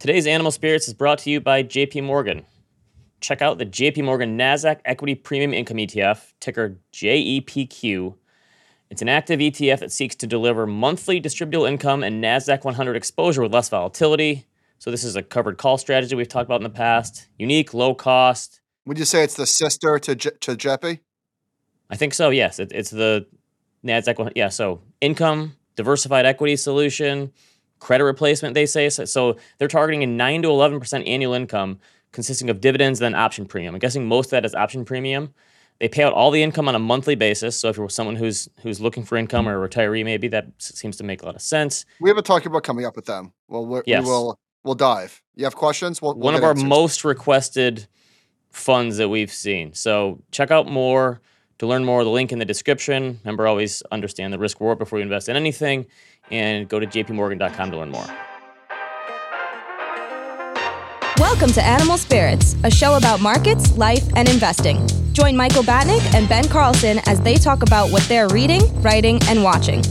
Today's Animal Spirits is brought to you by JP Morgan. Check out the JP Morgan NASDAQ Equity Premium Income ETF, ticker JEPQ. It's an active ETF that seeks to deliver monthly distributable income and NASDAQ 100 exposure with less volatility. So, this is a covered call strategy we've talked about in the past. Unique, low cost. Would you say it's the sister to J- to JEPI? I think so, yes. It, it's the NASDAQ 100. Yeah, so income, diversified equity solution, credit replacement, they say. So, so they're targeting a 9 to 11% annual income consisting of dividends and then option premium. I'm guessing most of that is option premium. They pay out all the income on a monthly basis. So if you're someone who's who's looking for income or a retiree, maybe that seems to make a lot of sense. We have a talk about coming up with them. Well, we Yes. we will we'll dive. You have questions? We'll, we'll One of our answers. most requested funds that we've seen. So check out more to learn more. The link in the description. Remember, always understand the risk reward before you invest in anything, and go to jpmorgan.com to learn more. Welcome to Animal Spirits, a show about markets, life, and investing. Join Michael Batnick and Ben Carlson as they talk about what they're reading, writing, and watching.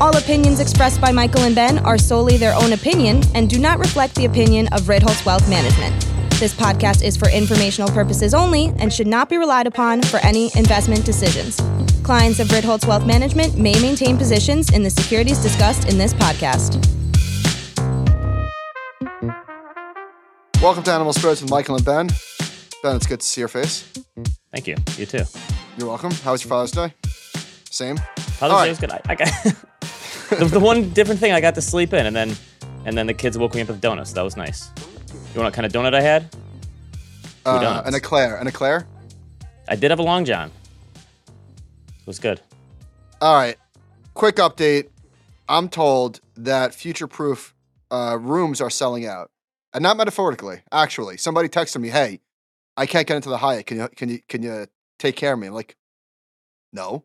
All opinions expressed by Michael and Ben are solely their own opinion and do not reflect the opinion of Ritholtz Wealth Management. This podcast is for informational purposes only and should not be relied upon for any investment decisions. Clients of Ritholtz Wealth Management may maintain positions in the securities discussed in this podcast. Welcome to Animal Spirits with Michael and Ben. Ben, it's good to see your face. Thank you. You too. You're welcome. How was your Father's Day? Same. Father's All Day right. was good. I, I got the, the one different thing I got to sleep in, and then and then the kids woke me up with donuts. That was nice. You want what kind of donut I had? Uh, an eclair. An eclair. I did have a long john. It was good. All right. Quick update. I'm told that future proof uh, rooms are selling out. And not metaphorically, actually. Somebody texted me, hey, I can't get into the Hyatt. Can you can you can you take care of me? I'm like, no.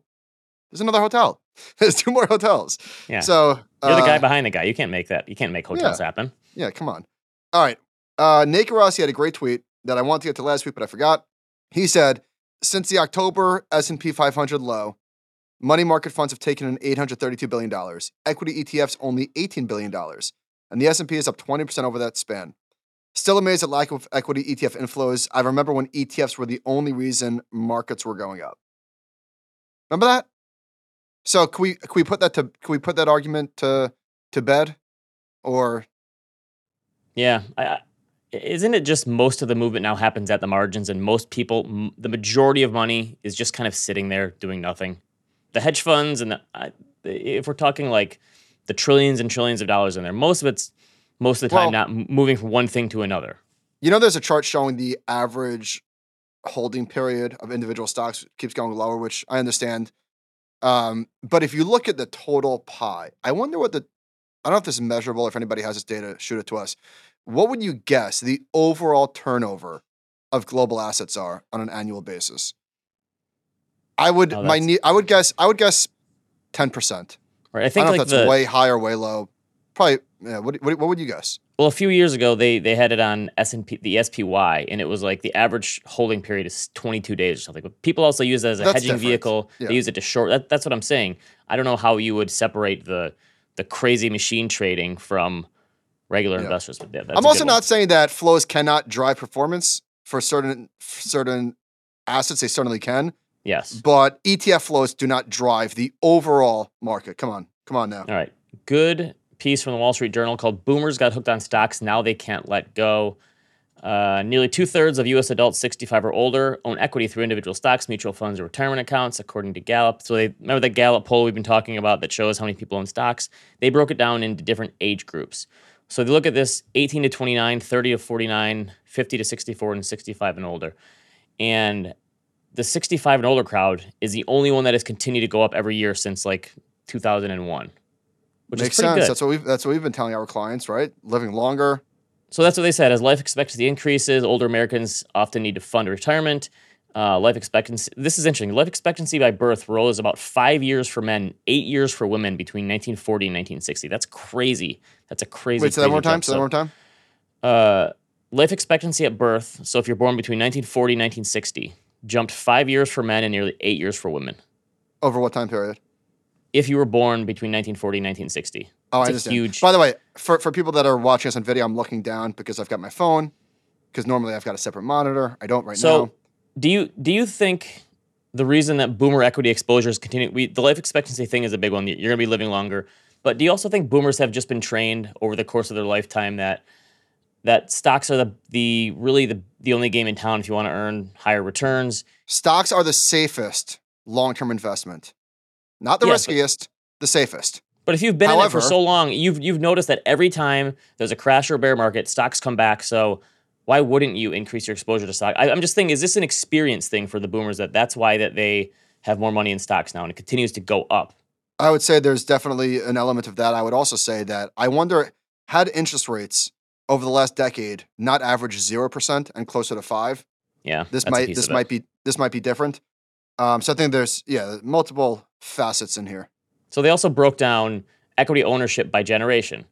There's another hotel. There's two more hotels. Yeah. So You're the guy uh, behind the guy. You can't make that. You can't make hotels happen. Yeah, come on. All right. Uh, Nate had a great tweet that I wanted to get to last week, but I forgot. He said, since the October S&P 500 low, money market funds have taken in $832 billion. Equity ETFs only $18 billion. And the S&P is up 20% over that span. Still amazed at lack of equity ETF inflows. I remember when ETFs were the only reason markets were going up. Remember that? So can we can we put that to can we put that argument to to bed? Or Yeah. I, isn't it just most of the movement now happens at the margins, and most people, m- the majority of money is just kind of sitting there doing nothing. The hedge funds and the, I, if we're talking like the trillions and trillions of dollars in there, most of it's most of the time Well- not m- moving from one thing to another. You know, there's a chart showing the average holding period of individual stocks keeps going lower, which I understand. Um, but if you look at the total pie, I wonder what the I don't know if this is measurable. If anybody has this data, shoot it to us. What would you guess the overall turnover of global assets are on an annual basis? I would Oh, my ne- I would guess I would guess ten percent. Right. I I think don't know if that's the way high or way low. Probably. Yeah. What, what what would you guess? well, a few years ago they they had it on S and P the SPY, and it was like the average holding period is 22 days or something. But people also use it as a That's hedging different. vehicle. Yeah. They use it to short. That, that's what I'm saying. I don't know how you would separate the the crazy machine trading from regular Yeah. investors. But yeah, that's I'm also one. not saying that flows cannot drive performance for certain for certain assets. They certainly can, Yes. but ETF flows do not drive the overall market. Come on, come on now. All right. Good piece from the Wall Street Journal called Boomers Got Hooked on Stocks. Now they can't let go. Uh, nearly two thirds of U.S. adults 65 or older own equity through individual stocks, mutual funds, or retirement accounts, according to Gallup. So they remember that Gallup poll we've been talking about that shows how many people own stocks. They broke it down into different age groups. So they look at this 18 to 29, 30 to 49, 50 to 64, and 65 and older. And the 65 and older crowd is the only one that has continued to go up every year since like 2001, which Makes is sense. good. That's what we've that's what we've been telling our clients, right? Living longer. So that's what they said. As life expectancy increases, older Americans often need to fund retirement. Uh, life expectancy. This is interesting. Life expectancy by birth rose about five years for men, eight years for women between 1940 and 1960. That's crazy. That's a crazy. Wait, say that one more time. Say that one more time. Uh, life expectancy at birth. So if you're born between 1940 and 1960, jumped five years for men and nearly eight years for women. Over what time period? If you were born between 1940 and 1960, Oh, I It's a understand. huge- By the way, for, for people that are watching us on video, I'm looking down because I've got my phone. Because normally I've got a separate monitor. I don't right So, now. Do you do you think the reason that boomer equity exposures continue, we, the life expectancy thing is a big one. You're going to be living longer, but do you also think boomers have just been trained over the course of their lifetime that that stocks are the the really the the only game in town if you want to earn higher returns? Stocks are the safest long term investment. Not the Yeah, but- riskiest, the safest. But if you've been in it for so long, you've you've noticed that every time there's a crash or a bear market, stocks come back. So why wouldn't you increase your exposure to stock? I, I'm just thinking, is this an experience thing for the boomers that that's why that they have more money in stocks now and it continues to go up? I would say there's definitely an element of that. I would also say that I wonder had interest rates over the last decade not averaged zero percent and closer to five, Yeah, this might this might be this might be different. Um, so I think there's yeah multiple facets in here. So they also broke down equity ownership by generation.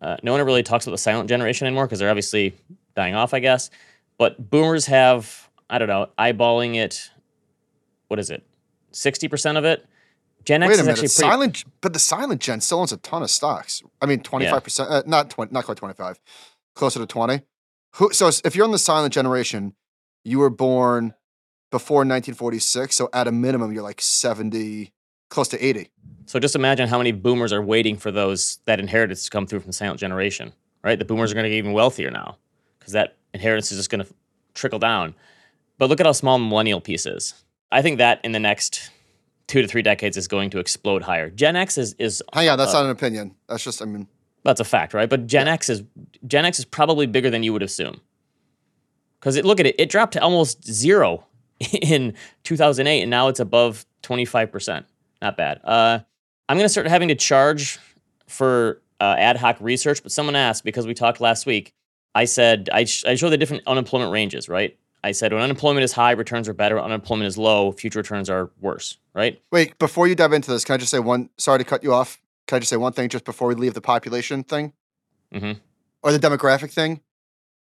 Uh, no one really talks about the silent generation anymore because they're obviously dying off, I guess. But boomers have, I don't know, eyeballing it. What is it? Sixty percent of it. Gen X Wait a is minute, actually pretty. silent, but the silent gen still owns a ton of stocks. I mean, twenty five percent, uh, not twenty, not quite twenty five, closer to twenty. Who? So if you're in the silent generation, you were born before 1946, so at a minimum, you're like 70, close to 80. So just imagine how many boomers are waiting for those that inheritance to come through from the silent generation, right? The boomers are going to get even wealthier now because that inheritance is just going to trickle down. But look at how small millennial piece is. I think that in the next two to three decades is going to explode higher. Gen X is is Hang on, that's Uh, not an opinion. That's just, I mean, that's a fact, right? But Gen X is Gen X is probably bigger than you would assume. Because it, look at it, it dropped to almost zero in 2008, and now it's above 25%. Not bad. Uh, I'm going to start having to charge for uh, ad hoc research, but someone asked because we talked last week. I said, I, sh- I showed the different unemployment ranges, right? I said when unemployment is high, returns are better. When unemployment is low, future returns are worse, right? wait, before you dive into this, can I just say one, sorry to cut you off. Can I just say one thing just before we leave the population thing Mhm. or the demographic thing?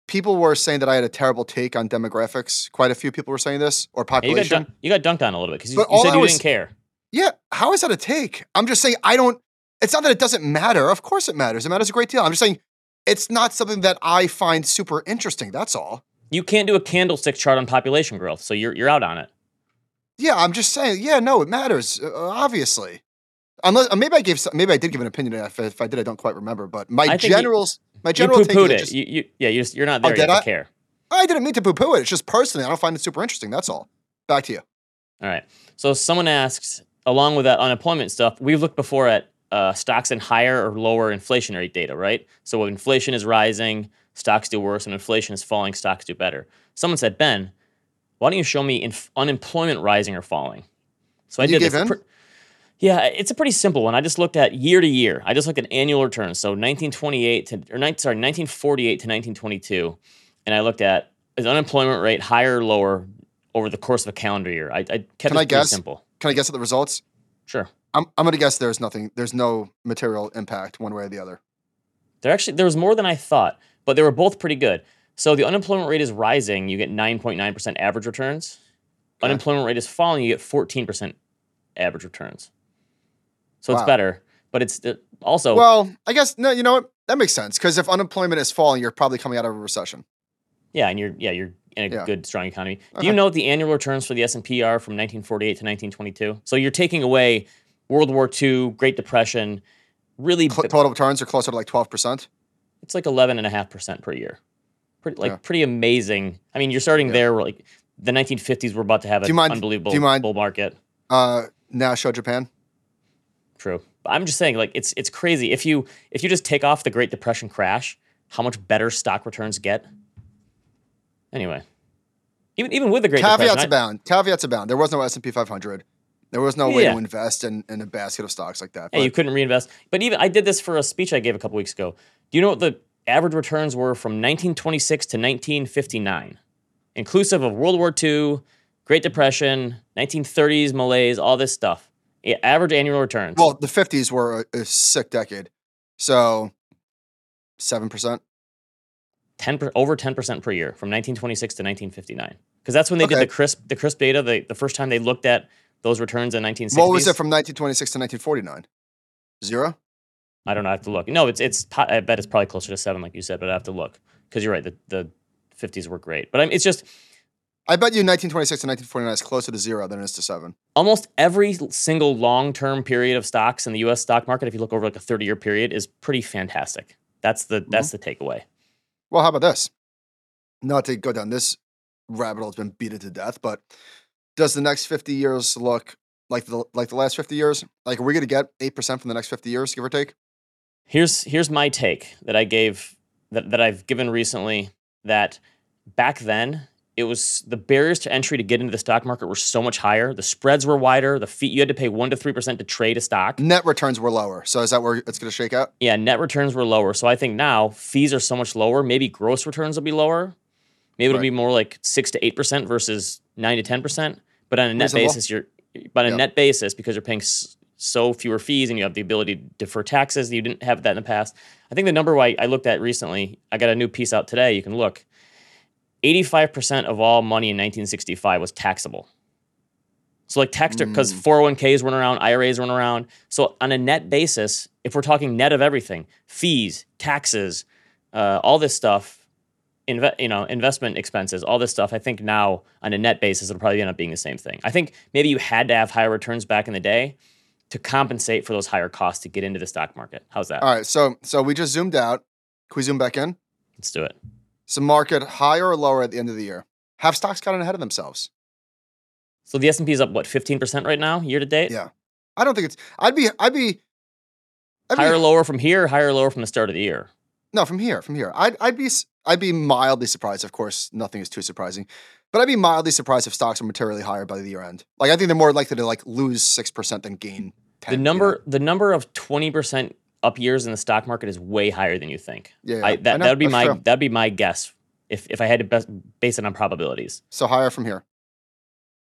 People were saying that I had a terrible take on demographics. Quite a few people were saying this or Hey, you, got population. dun- you got dunked on a little bit because you, you said you was- didn't care. Yeah, how is that a take? I'm just saying I don't. It's not that it doesn't matter. Of course it matters. It matters a great deal. I'm just saying it's not something that I find super interesting. That's all. You can't do a candlestick chart on population growth, so you're you're out on it. Yeah, I'm just saying. Yeah, no, it matters. Uh, obviously, unless uh, maybe I gave some, maybe I did give an opinion. If, if I did, I don't quite remember. But my think you- generals, my general take poo-pooed is it. just- you, you, yeah, you just, you're not there. Oh, you did I? care. I didn't mean to poo-poo it. It's just personally, I don't find it super interesting. That's all. Back to you. All right. So someone asks, along with that unemployment stuff, we've looked before at uh, stocks in higher or lower inflationary data, right? So when inflation is rising, stocks do worse. When inflation is falling, stocks do better. Someone said, Ben, why don't you show me inf- unemployment rising or falling? So I did this. Pre- yeah, it's a pretty simple one. I just looked at year to year. I just looked at annual returns. So 1928 to or sorry, 1948 to 1922, and I looked at is unemployment rate higher or lower over the course of a calendar year. I, I kept Can it I pretty guess? simple. Can I guess at the results? Sure. I'm, I'm going to guess there's nothing. There's no material impact one way or the other. There actually there was more than I thought, but they were both pretty good. So the unemployment rate is rising, you get 9.9% average returns. Okay. Unemployment rate is falling, you get 14% average returns. So it's Wow. better, but it's also Well, I guess no. You know what? That makes sense because if unemployment is falling, you're probably coming out of a recession. yeah, and you're yeah, you're in a Yeah. good strong economy. Do Okay. you know what the annual returns for the S&P are from 1948 to 1922? So you're taking away World War II, Great Depression, really Cl- total returns are closer to like 12%. it's like 11.5% per year. Pretty like Yeah. pretty amazing. I mean, you're starting Yeah. there where, like the 1950s we're about to have Do an mind- unbelievable do you mind- bull market. Uh, now show Japan. True. But I'm just saying like it's it's crazy if you if you just take off the Great Depression crash, how much better stock returns get. Anyway, even even with the Great Caveats Depression, I- abound. Caveats abound. There was no S&P 500. There was no way Yeah. to invest in, in a basket of stocks like that. Hey, you couldn't reinvest. But even I did this for a speech I gave a couple weeks ago. Do you know what the average returns were from 1926 to 1959, inclusive of World War II, Great Depression, 1930s malaise, all this stuff? Yeah, average annual returns. well, the 50s were a, a sick decade. So 7%. 10 per, over 10% per year from 1926 to 1959 because that's when they did the CRSP the CRSP data the, the first time they looked at those returns in 1960s What was it from 1926 to 1949? Zero? I don't know. I have to look. No, it's it's. I bet it's probably closer to seven, like you said. But I have to look because you're right. The the 50s were great, but I mean, it's just I bet you 1926 to 1949 is closer to zero than it is to seven. almost every single long term period of stocks in the U.S. stock market, if you look over like a 30 year period, is pretty fantastic. That's the mm-hmm. that's the takeaway. Well, how about this? Not to go down this rabbit hole, it's been beaten to death, but does the next 50 years look like the like the last 50 years? Like, are we going to get 8% from the next 50 years, give or take? Here's here's my take that I gave that, that I've given recently that back then it was the barriers to entry to get into the stock market were so much higher. The spreads were wider. The fee you had to pay one to three percent to trade a stock. Net returns were lower. So is that where it's going to shake out? Yeah, net returns were lower. So I think now fees are so much lower. Maybe gross returns will be lower. Maybe it'll Right. be more like six to eight percent versus nine to ten percent. But on a net Reasonable. basis, you're but on a Yeah. net basis because you're paying s- so fewer fees and you have the ability to defer taxes. You didn't have that in the past. I think the number I, I looked at recently. I got a new piece out today. You can look. Eighty-five percent of all money in 1965 was taxable. So like tax because 401ks weren't around, IRAs weren't around. So on a net basis, if we're talking net of everything, fees, taxes, uh, all this stuff, inve- you know, investment expenses, all this stuff, I think now on a net basis it'll probably end up being the same thing. I think maybe you had to have higher returns back in the day to compensate for those higher costs to get into the stock market. How's that? All right. So so we just zoomed out. Can we zoom back in? Let's do it. So market higher or lower at the end of the year? Have stocks gotten ahead of themselves? So the S&P is up what 15% right now year to date? Yeah. I don't think it's. I'd be. I'd be. I'd Higher be, or lower from here, higher or lower from the start of the year. No, from here, from here. I'd, I'd be, s- I'd be mildly surprised. Of course, nothing is too surprising, but I'd be mildly surprised if stocks are materially higher by the year end. Like, I think they're more likely to like lose six percent than gain ten. The you number know? the number of 20% up years in the stock market is way higher than you think. Yeah, yeah. that I that would be that's my true. that'd be my guess if if I had to best, base it on probabilities. So higher from here.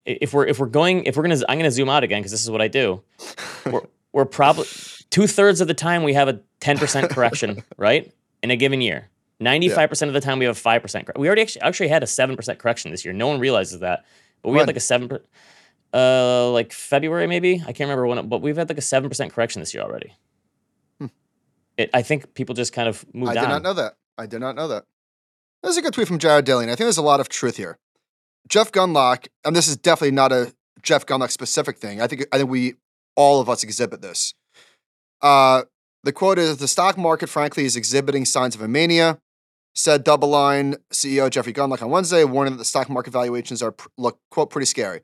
If we're if we're going if we're gonna I'm gonna zoom out again because this is what I do. We're we're probably two thirds of the time we have a 10% correction right in a given year. 95% of the time we have a 5% cor- we already actually, actually had a 7% correction this year no one realizes that but we When? had like a 7 per- uh like february maybe i can't remember when it, but we've had like a 7% correction this year already Hmm. it, i think people just kind of moved out. I did on not know that. I did not know that. This is a good tweet from Jared Dillian. I think there's a lot of truth here. Jeff Gundlach, and this is definitely not a Jeff Gundlach specific thing. I think I think we all of us exhibit this. Uh, the quote is: "The stock market, frankly, is exhibiting signs of a mania." Said DoubleLine CEO Jeffrey Gundlach on Wednesday, warning that the stock market valuations are pr- look quote pretty scary.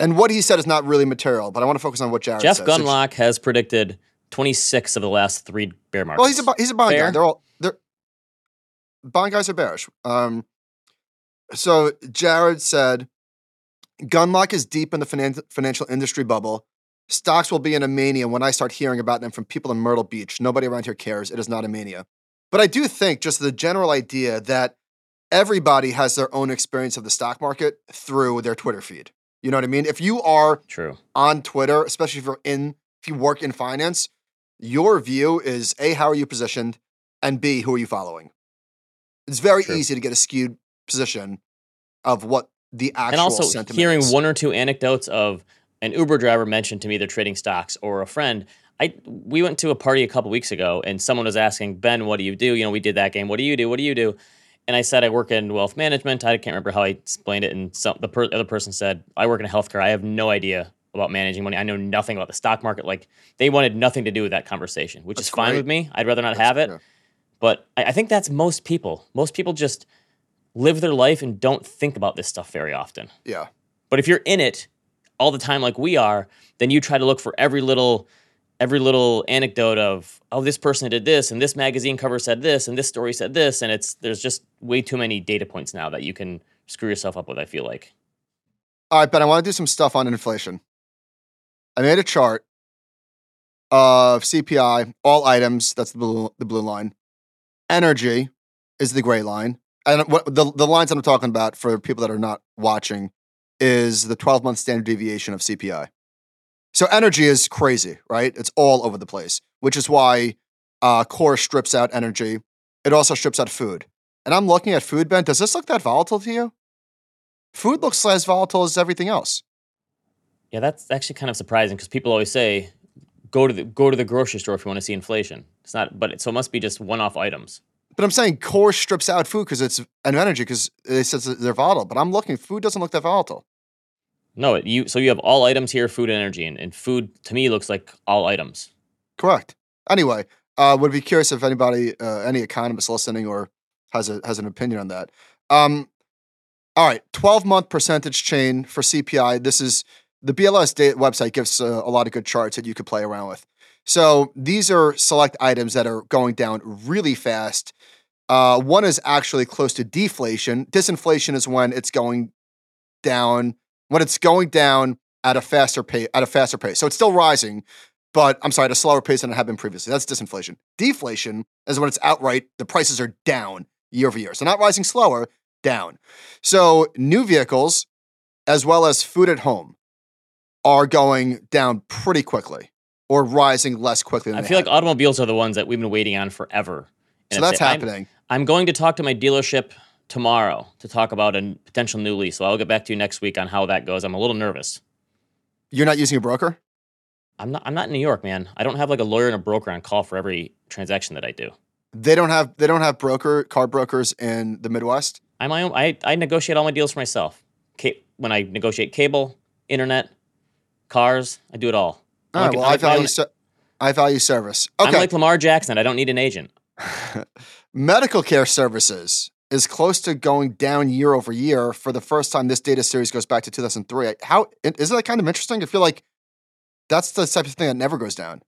And what he said is not really material, but I want to focus on what Jared jeff said. So- gundlach has predicted 26 of the last three bear markets Well, he's a he's a bond guy. They're all they're bond guys are bearish. Um, so Jared said, Gundlach is deep in the finan- financial industry bubble. Stocks will be in a mania when I start hearing about them from people in Myrtle Beach. Nobody around here cares. It is not a mania. But I do think just the general idea that everybody has their own experience of the stock market through their Twitter feed. You know what I mean? If you are true on Twitter, especially if you're in, if you work in finance, your view is A, how are you positioned? And B, who are you following? It's very True. easy to get a skewed position of what the actual and also hearing is. one or two anecdotes of an uber driver mentioned to me they're trading stocks or a friend I we went to a party a couple weeks ago and someone was asking Ben, what do you do? You know, we did that game. What do you do? What do you do? And I said I work in wealth management. I can't remember how I explained it. And some the per, other person said I work in healthcare. I have no idea about managing money. I know nothing about the stock market. Like they wanted nothing to do with that conversation, which That's is fine great. with me. I'd rather not That's- have it. yeah. But I, I think that's most people. Most people just live their life and don't think about this stuff very often. Yeah. But if you're in it all the time like we are, then you try to look for every little every little anecdote of oh this person did this and this magazine cover said this and this story said this and it's there's just way too many data points now that you can screw yourself up with I feel like. All right, but I want to do some stuff on inflation. I made a chart of CPI, all items, that's the blue, the blue line. Energy is the gray line. And what the, the lines that I'm talking about for people that are not watching is the 12 month standard deviation of CPI. So energy is crazy, right? It's all over the place, which is why uh, core strips out energy. It also strips out food. And I'm looking at food, Ben. Does this look that volatile to you? Food looks as volatile as everything else. Yeah, that's actually kind of surprising because people always say go to the go to the grocery store if you want to see inflation. It's not, but it, so it must be just one-off items. But I'm saying core strips out food because it's an energy because it says they're volatile. But I'm looking, food doesn't look that volatile. No, you so you have all items here, food and energy, and, and food to me looks like all items. Correct. Anyway, uh, would be curious if anybody, uh, any economist listening or has a has an opinion on that. Um, all right, 12 month percentage chain for CPI. This is the BLS data website gives uh, a lot of good charts that you could play around with. So these are select items that are going down really fast. Uh, one is actually close to deflation. Disinflation is when it's going down when it's going down at a faster pace. At a faster pace, so it's still rising, but I'm sorry, at a slower pace than it had been previously. That's disinflation. Deflation is when it's outright the prices are down year over year. So not rising slower, down. So new vehicles, as well as food at home, are going down pretty quickly or rising less quickly. I feel like automobiles are the ones that we've been waiting on forever. And so that's happening. I'm, I'm going to talk to my dealership tomorrow to talk about a potential new lease. So I'll get back to you next week on how that goes. I'm a little nervous. You're not using a broker? I'm not I'm not in New York, man. I don't have like a lawyer and a broker on call for every transaction that I do. They don't have they don't have broker car brokers in the Midwest. I my own. I, I negotiate all my deals for myself. when I negotiate cable, internet, cars, I do it all. Ah, all right, well, I, I value I value service. Okay. I'm like Lamar Jackson. I don't need an agent. Medical care services is close to going down year over year for the first time. This data series goes back to 2003. How isn't that kind of interesting? I feel like that's the type of thing that never goes down.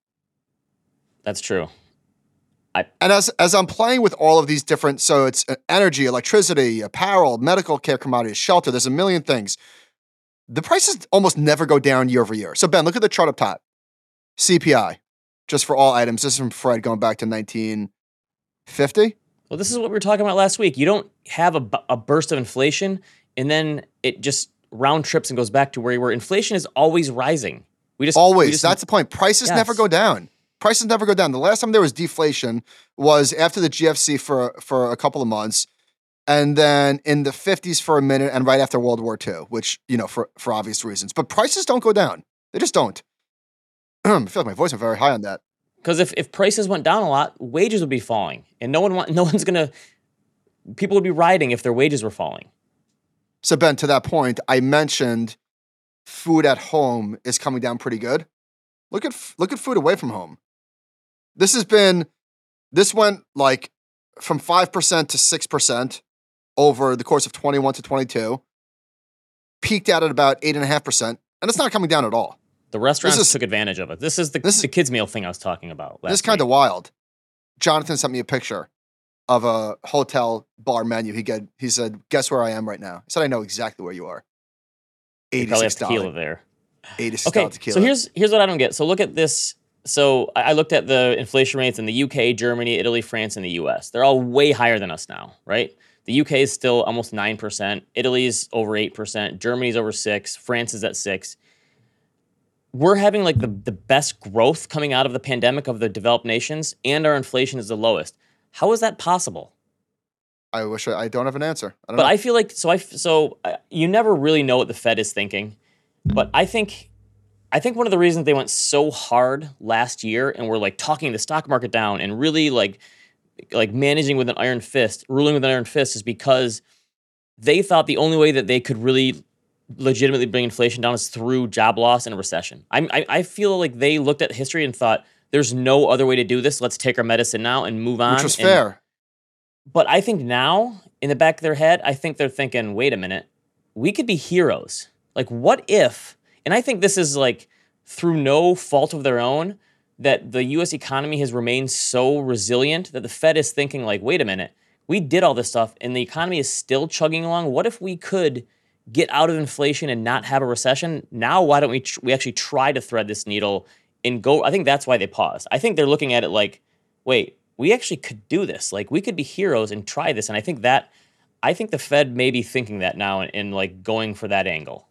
That's true. I, and as as I'm playing with all of these different, so it's uh, energy, electricity, apparel, medical care commodities, shelter. There's a million things. The prices almost never go down year over year. So Ben, look at the chart up top. CPI, just for all items. This is from FRED going back to 1950. Well, this is what we were talking about last week. You don't have a, a burst of inflation and then it just round trips and goes back to where you were. Inflation is always rising. We just always. We just, That's the point. Prices yes. never go down prices never go down. The last time there was deflation was after the GFC for for a couple of months, and then in the 50s for a minute, and right after World War II, which you know for for obvious reasons. But prices don't go down; they just don't. I feel like my voice went very high on that. Because if, if prices went down a lot, wages would be falling, and no one want, no one's gonna. People would be rioting if their wages were falling. So Ben, to that point, I mentioned food at home is coming down pretty good. Look at look at food away from home. This has been, this went like from 5% to 6% over the course of 21 to 22, peaked out at about 8.5%, and it's not coming down at all. The restaurants is, took advantage of it. This is the, this is, the kids' meal thing I was talking about. This is kind of wild. Jonathan sent me a picture of a hotel bar menu. He get, he said, "Guess where I am right now?" I said, "I know exactly where you are." Eighty-six tequila there. Eighty-six okay, tequila. So here's here's what I don't get. So look at this so I looked at the inflation rates in the UK, Germany, Italy, France, and the US. They're all way higher than us now, right? The UK is still almost 9%, Italy's over 8%, Germany's over 6, France is at 6. We're having like the, the best growth coming out of the pandemic of the developed nations, and our inflation is the lowest. How is that possible? I wish I, I don't have an answer. I but know. I feel like so I so uh, you never really know what the Fed is thinking, but I think I think one of the reasons they went so hard last year and were like talking the stock market down and really like like managing with an iron fist, ruling with an iron fist is because they thought the only way that they could really legitimately bring inflation down is through job loss and a recession. I, I, I feel like they looked at history and thought there's no other way to do this. Let's take our medicine now and move on. Which was and, fair. But I think now, in the back of their head, I think they're thinking, wait a minute, we could be heroes. Like, what if and I think this is like through no fault of their own that the US economy has remained so resilient that the Fed is thinking like, wait a minute, we did all this stuff and the economy is still chugging along. What if we could get out of inflation and not have a recession? Now why don't we tr- we actually try to thread this needle and go I think that's why they paused. I think they're looking at it like, wait, we actually could do this. Like we could be heroes and try this and I think that I think the Fed may be thinking that now and, and like going for that angle.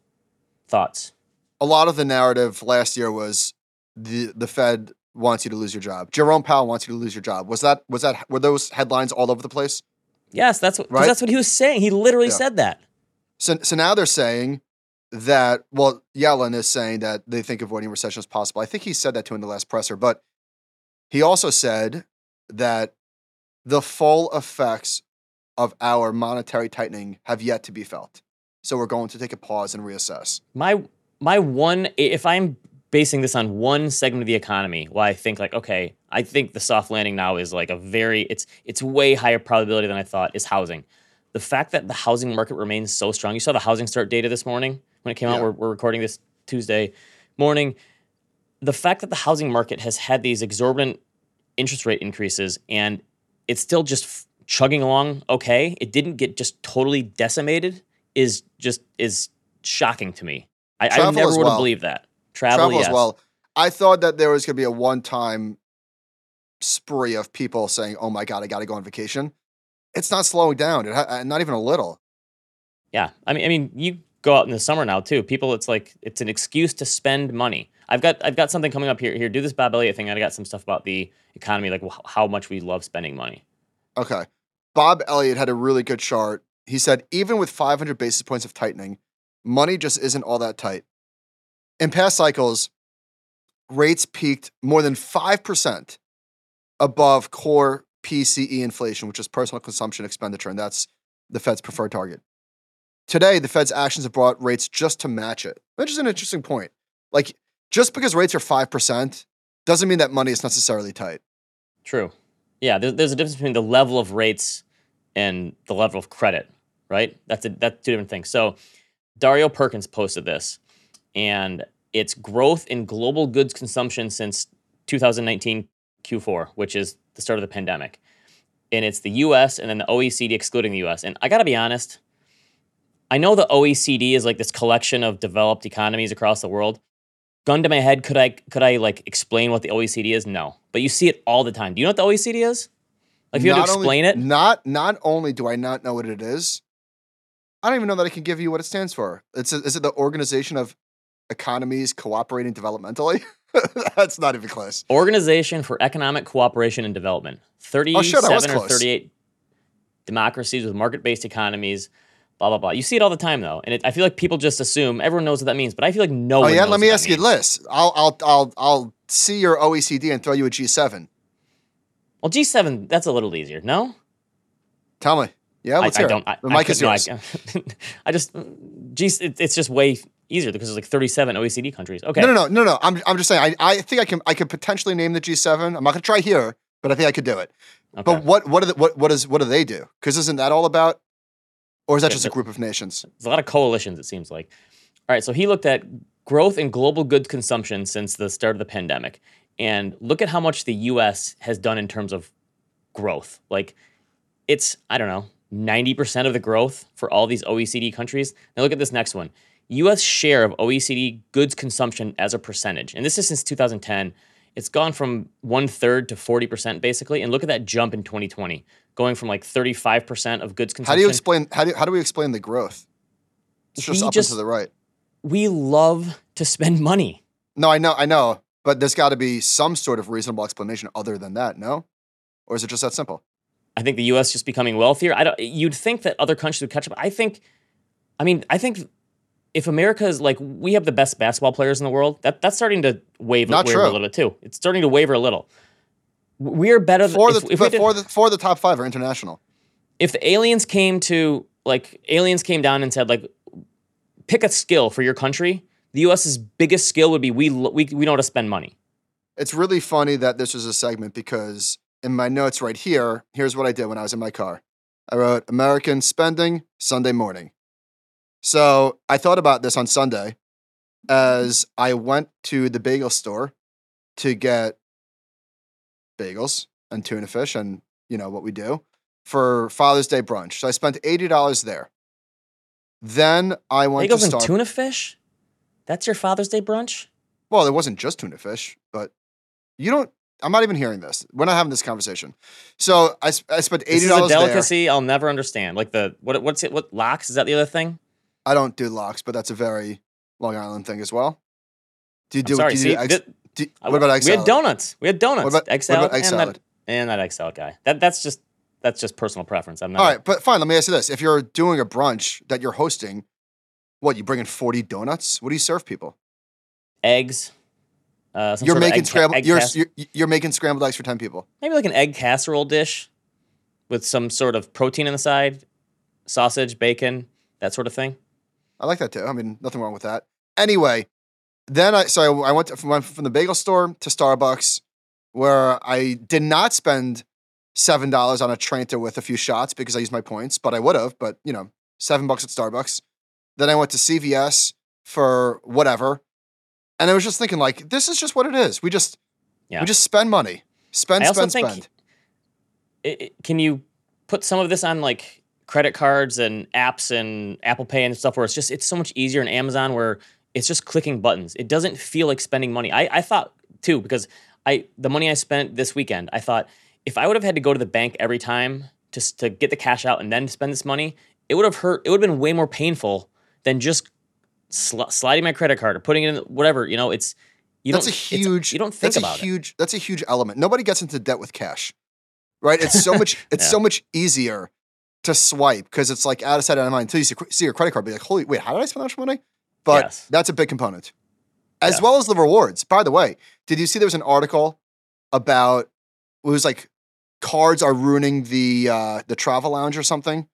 Thoughts? a lot of the narrative last year was the the Fed wants you to lose your job. Jerome Powell wants you to lose your job. Was that was that were those headlines all over the place? Yes, that's what right? that's what he was saying. He literally yeah. said that. So so now they're saying that well, Yellen is saying that they think avoiding recession is possible. I think he said that too in the last presser, but he also said that the full effects of our monetary tightening have yet to be felt. So we're going to take a pause and reassess. My my one if I'm basing this on one segment of the economy, why I think like okay, I think the soft landing now is like a very it's it's way higher probability than I thought is housing. The fact that the housing market remains so strong. You saw the housing start data this morning when it came Yeah. out. We're, we're recording this Tuesday morning. The fact that the housing market has had these exorbitant interest rate increases and it's still just f- chugging along okay. It didn't get just totally decimated is just is shocking to me. I, I never would have well. believed that. Travel, Travel yes. as well. I thought that there was going to be a one-time spree of people saying, "Oh my god, I got to go on vacation." It's not slowing down. It ha- uh, not even a little. Yeah, I mean, I mean, you go out in the summer now too. People, it's like it's an excuse to spend money. I've got I've got something coming up here. Here, do this Bob Elliott thing. I got some stuff about the economy, like how much we love spending money. Okay. Bob Elliott had a really good chart. He said, even with 500 basis points of tightening, money just isn't all that tight. In past cycles, rates peaked more than 5% above core PCE inflation, which is personal consumption expenditure, and that's the Fed's preferred target. Today, the Fed's actions have brought rates just to match it, which is an interesting point. Like, just because rates are 5% doesn't mean that money is necessarily tight. True. Yeah, there, there's a difference between the level of rates and the level of credit, right? That's a, that's two different things. So Dario Perkins posted this, and it's growth in global goods consumption since 2019 Q4, which is the start of the pandemic. And it's the US and then the OECD excluding the US. And I got to be honest, I know the OECD is like this collection of developed economies across the world. Gun to my head, could I could I like explain what the OECD is? No. But you see it all the time. Do you know what the OECD is? Like if you had to Not only- explain it, Not not only do I not know what it is, I don't even know that I can give you what it stands for. It's is it the Organization of Economies Cooperating Developmentally? That's not even close. Organization for Economic Cooperation and Development. Oh, 37 shit, I was or close. 38 democracies with market-based economies, blah blah blah. You see it all the time though. And it, I feel like people just assume everyone knows what that means, but I feel like no Oh one yeah, knows let me ask that you means. this. I'll I'll I'll I'll see your OECD and throw you a G7. Well, G7, that's a little easier. No? Tell me. Yeah, I, let's I hear it. don't. I, the I mic is could- no, I yours. can't- I just, G, it, it's just way easier because there's like 37 OECD countries. Okay. No, no, no, no, no. I'm I'm just saying. I, I think I can I could potentially name the G7. I'm not gonna try here, but I think I could do it. Okay. But what what are the, what what is what do they do? Because isn't that all about, or is that Yeah, just a group of nations? There's a lot of coalitions, it seems like. All right, so he looked at growth in global goods consumption since the start of the pandemic. And look at how much the US has done in terms of growth. Like, it's, I don't know, 90% of the growth for all these OECD countries. Now, look at this next one US share of OECD goods consumption as a percentage. And this is since 2010. It's gone from one third to 40% basically. And look at that jump in 2020, going from like 35% of goods consumption. How do you explain how do how do we explain the growth? It's just He up just- and to the right. we love to spend money. No, I know, I know, but there's got to be some sort of reasonable explanation other than that. No, or is it just that simple? I think the U.S. just becoming wealthier. I don't. You'd think that other countries would catch up. I think. I mean, I think if America is like we have the best basketball players in the world, that that's starting to wave, Not waver a little bit too. It's starting to waver a little. We're better than For the if, but did- for the for the top five are international. if the aliens came to like aliens came down and said like pick a skill for your country. The U.S.'s biggest skill would be we we we know how to spend money. It's really funny that this was a segment because in my notes right here, here's what I did when I was in my car. I wrote American spending Sunday morning. So I thought about this on Sunday as I went to the bagel store to get bagels and tuna fish and you know what we do for Father's Day brunch. So I spent eighty dollars there. Then I went Bagels to and Star. tuna fish. That's your Father's Day brunch. Well, it wasn't just tuna fish, but you don't. I'm not even hearing this. We're not having this conversation. So I, I spent This eighty is a dollars there. delicacy I'll never understand. Like the what what's it? What lox is that the other thing? I don't do lox, but that's a very Long Island thing as well. Do you I'm do? sorry. do you See, do egg, do, what about egg we had donuts. We had donuts. about- egg what salad, about egg and salad? that and that egg salad guy. That that's just that's just personal preference. I'm not. All right, but fine. Let me ask you this: If you're doing a brunch that you're hosting, What you bring in forty donuts? What do you serve people? Eggs. Uh, some You're sort making egg scrambled. egg You're, you're you're making scrambled eggs for ten people. maybe like an egg casserole dish with some sort of protein on the side, sausage, bacon, that sort of thing. I like that too. I mean, nothing wrong with that. Anyway, then I so I went to, went from the bagel store to Starbucks, where I did not spend seven dollars on a Trenta with a few shots because I used my points, but I would have. But you know, seven bucks at Starbucks. Then I went to CVS for whatever, and I was just thinking like, this is just what it is. We just Yeah. we just spend money, spend, I spend, spend. it, it- can you put some of this on like credit cards and apps and Apple Pay and stuff where it's just it's so much easier in Amazon where it's just clicking buttons. It doesn't feel like spending money. I, I thought too because I the money I spent this weekend, I thought if I would have had to go to the bank every time just to get the cash out and then spend this money, it would have hurt. It would have been way more painful than just sli- sliding my credit card or putting it in whatever. You know, it's you that's a don't it's- huge. you don't think that's about a it. huge. That's a huge element. Nobody gets into debt with cash, right? It's so much. It's Yeah. so much easier to swipe because it's like out of sight, out of mind until you see, see your credit card. Be like, holy, wait, how did I spend that much money? But Yes. that's a big component, as Yes. well as the rewards. By the way, did you see there was an article about it was like cards are ruining the uh, the travel lounge or something?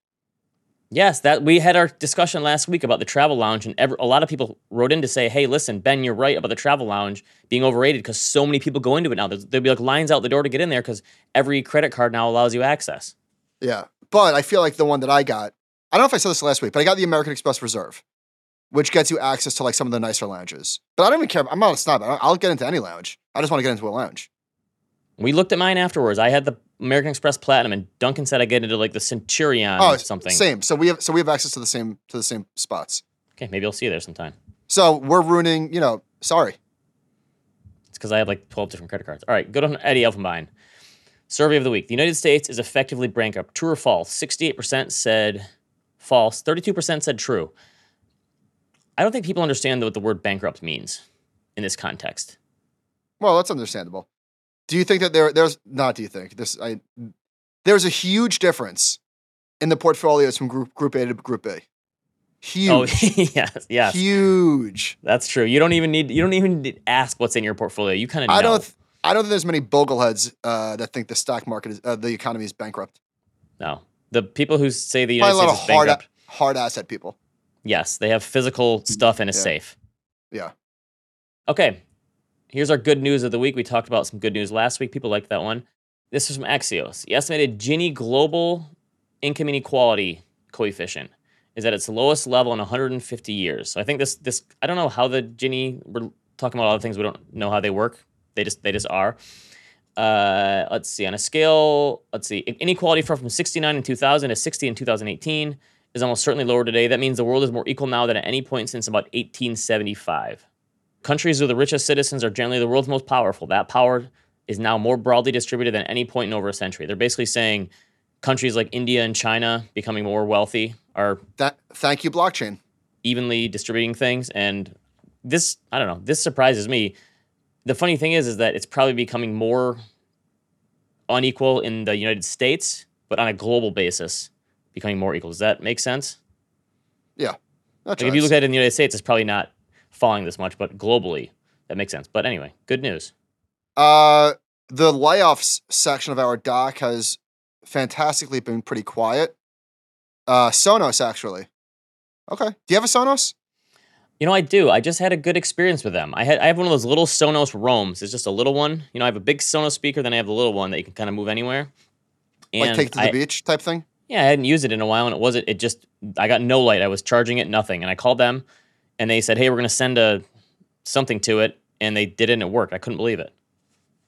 Yes, that we had our discussion last week about the travel lounge, and ever, a lot of people wrote in to say, "Hey, listen, Ben, you're right about the travel lounge being overrated because so many people go into it now. There'll be like lines out the door to get in there because every credit card now allows you access." Yeah. But I feel like the one that I got, I don't know if I said this last week, but I got the American Express Reserve, which gets you access to like some of the nicer lounges. But I don't even care. I'm not a snob. I'll get into any lounge. I just want to get into a lounge. We looked at mine afterwards. I had the American Express Platinum, and Duncan said I get into like the Centurion Oh, or something. Same. So we have so we have access to the same to the same spots. Okay, maybe I'll see you there sometime. So we're ruining, you know, sorry. It's because I have like 12 different credit cards. All right, go to Eddie Elfenbein. Survey of the week. The United States is effectively bankrupt. True or false? 68% said false, 32% said true. I don't think people understand what the word bankrupt means in this context. Well, that's understandable. Do you think that there there's not do you think this I there's a huge difference in the portfolios from group group A to group B. Oh, huge. Oh, yes, yes. Huge. That's true. You don't even need you don't even to ask what's in your portfolio. You kind of know. I don't. I don't think there's many bogleheads uh, that think the stock market is uh, the economy is bankrupt. no. The people who say the Probably United a lot States of is hard bankrupt, hard asset people. yes, they have physical stuff in a Yeah. safe. Yeah. Okay. Here's our good news of the week. We talked about some good news last week. People liked that one. This is from Axios. The estimated Gini global income inequality coefficient is at its lowest level in 150 years. So I think this this I don't know how the Gini we're talking about all the things we don't know how they work. They just they just are. Uh, let's see on a scale. Let's see inequality fell from 69 in 2000 to 60 in 2018 is almost certainly lower today. That means the world is more equal now than at any point since about 1875. Countries with the richest citizens are generally the world's most powerful. That power is now more broadly distributed than any point in over a century. They're basically saying countries like India and China becoming more wealthy are That. Thank you, blockchain. evenly distributing things and this I don't know, this surprises me. The funny thing is is that it's probably becoming more unequal in the United States, but on a global basis becoming more equal. Does that make sense? That Like if you look at it in the United States, it's probably not falling this much, but globally, that makes sense. But anyway, good news. Uh, the layoffs section of our doc has fantastically been pretty quiet. Uh, Sonos actually. Okay. Do you have a Sonos? You know, I do. I just had a good experience with them. I had I have one of those little Sonos Roams. It's just a little one. You know, I have a big Sonos speaker, then I have the little one that you can kind of move anywhere. Like take to the I- beach type thing? Yeah, I hadn't used it in a while, and it wasn't. It just I got no light. I was charging it, nothing, and I called them, and they said, "Hey, we're gonna send a something to it," and they did it, and it worked. I couldn't believe it.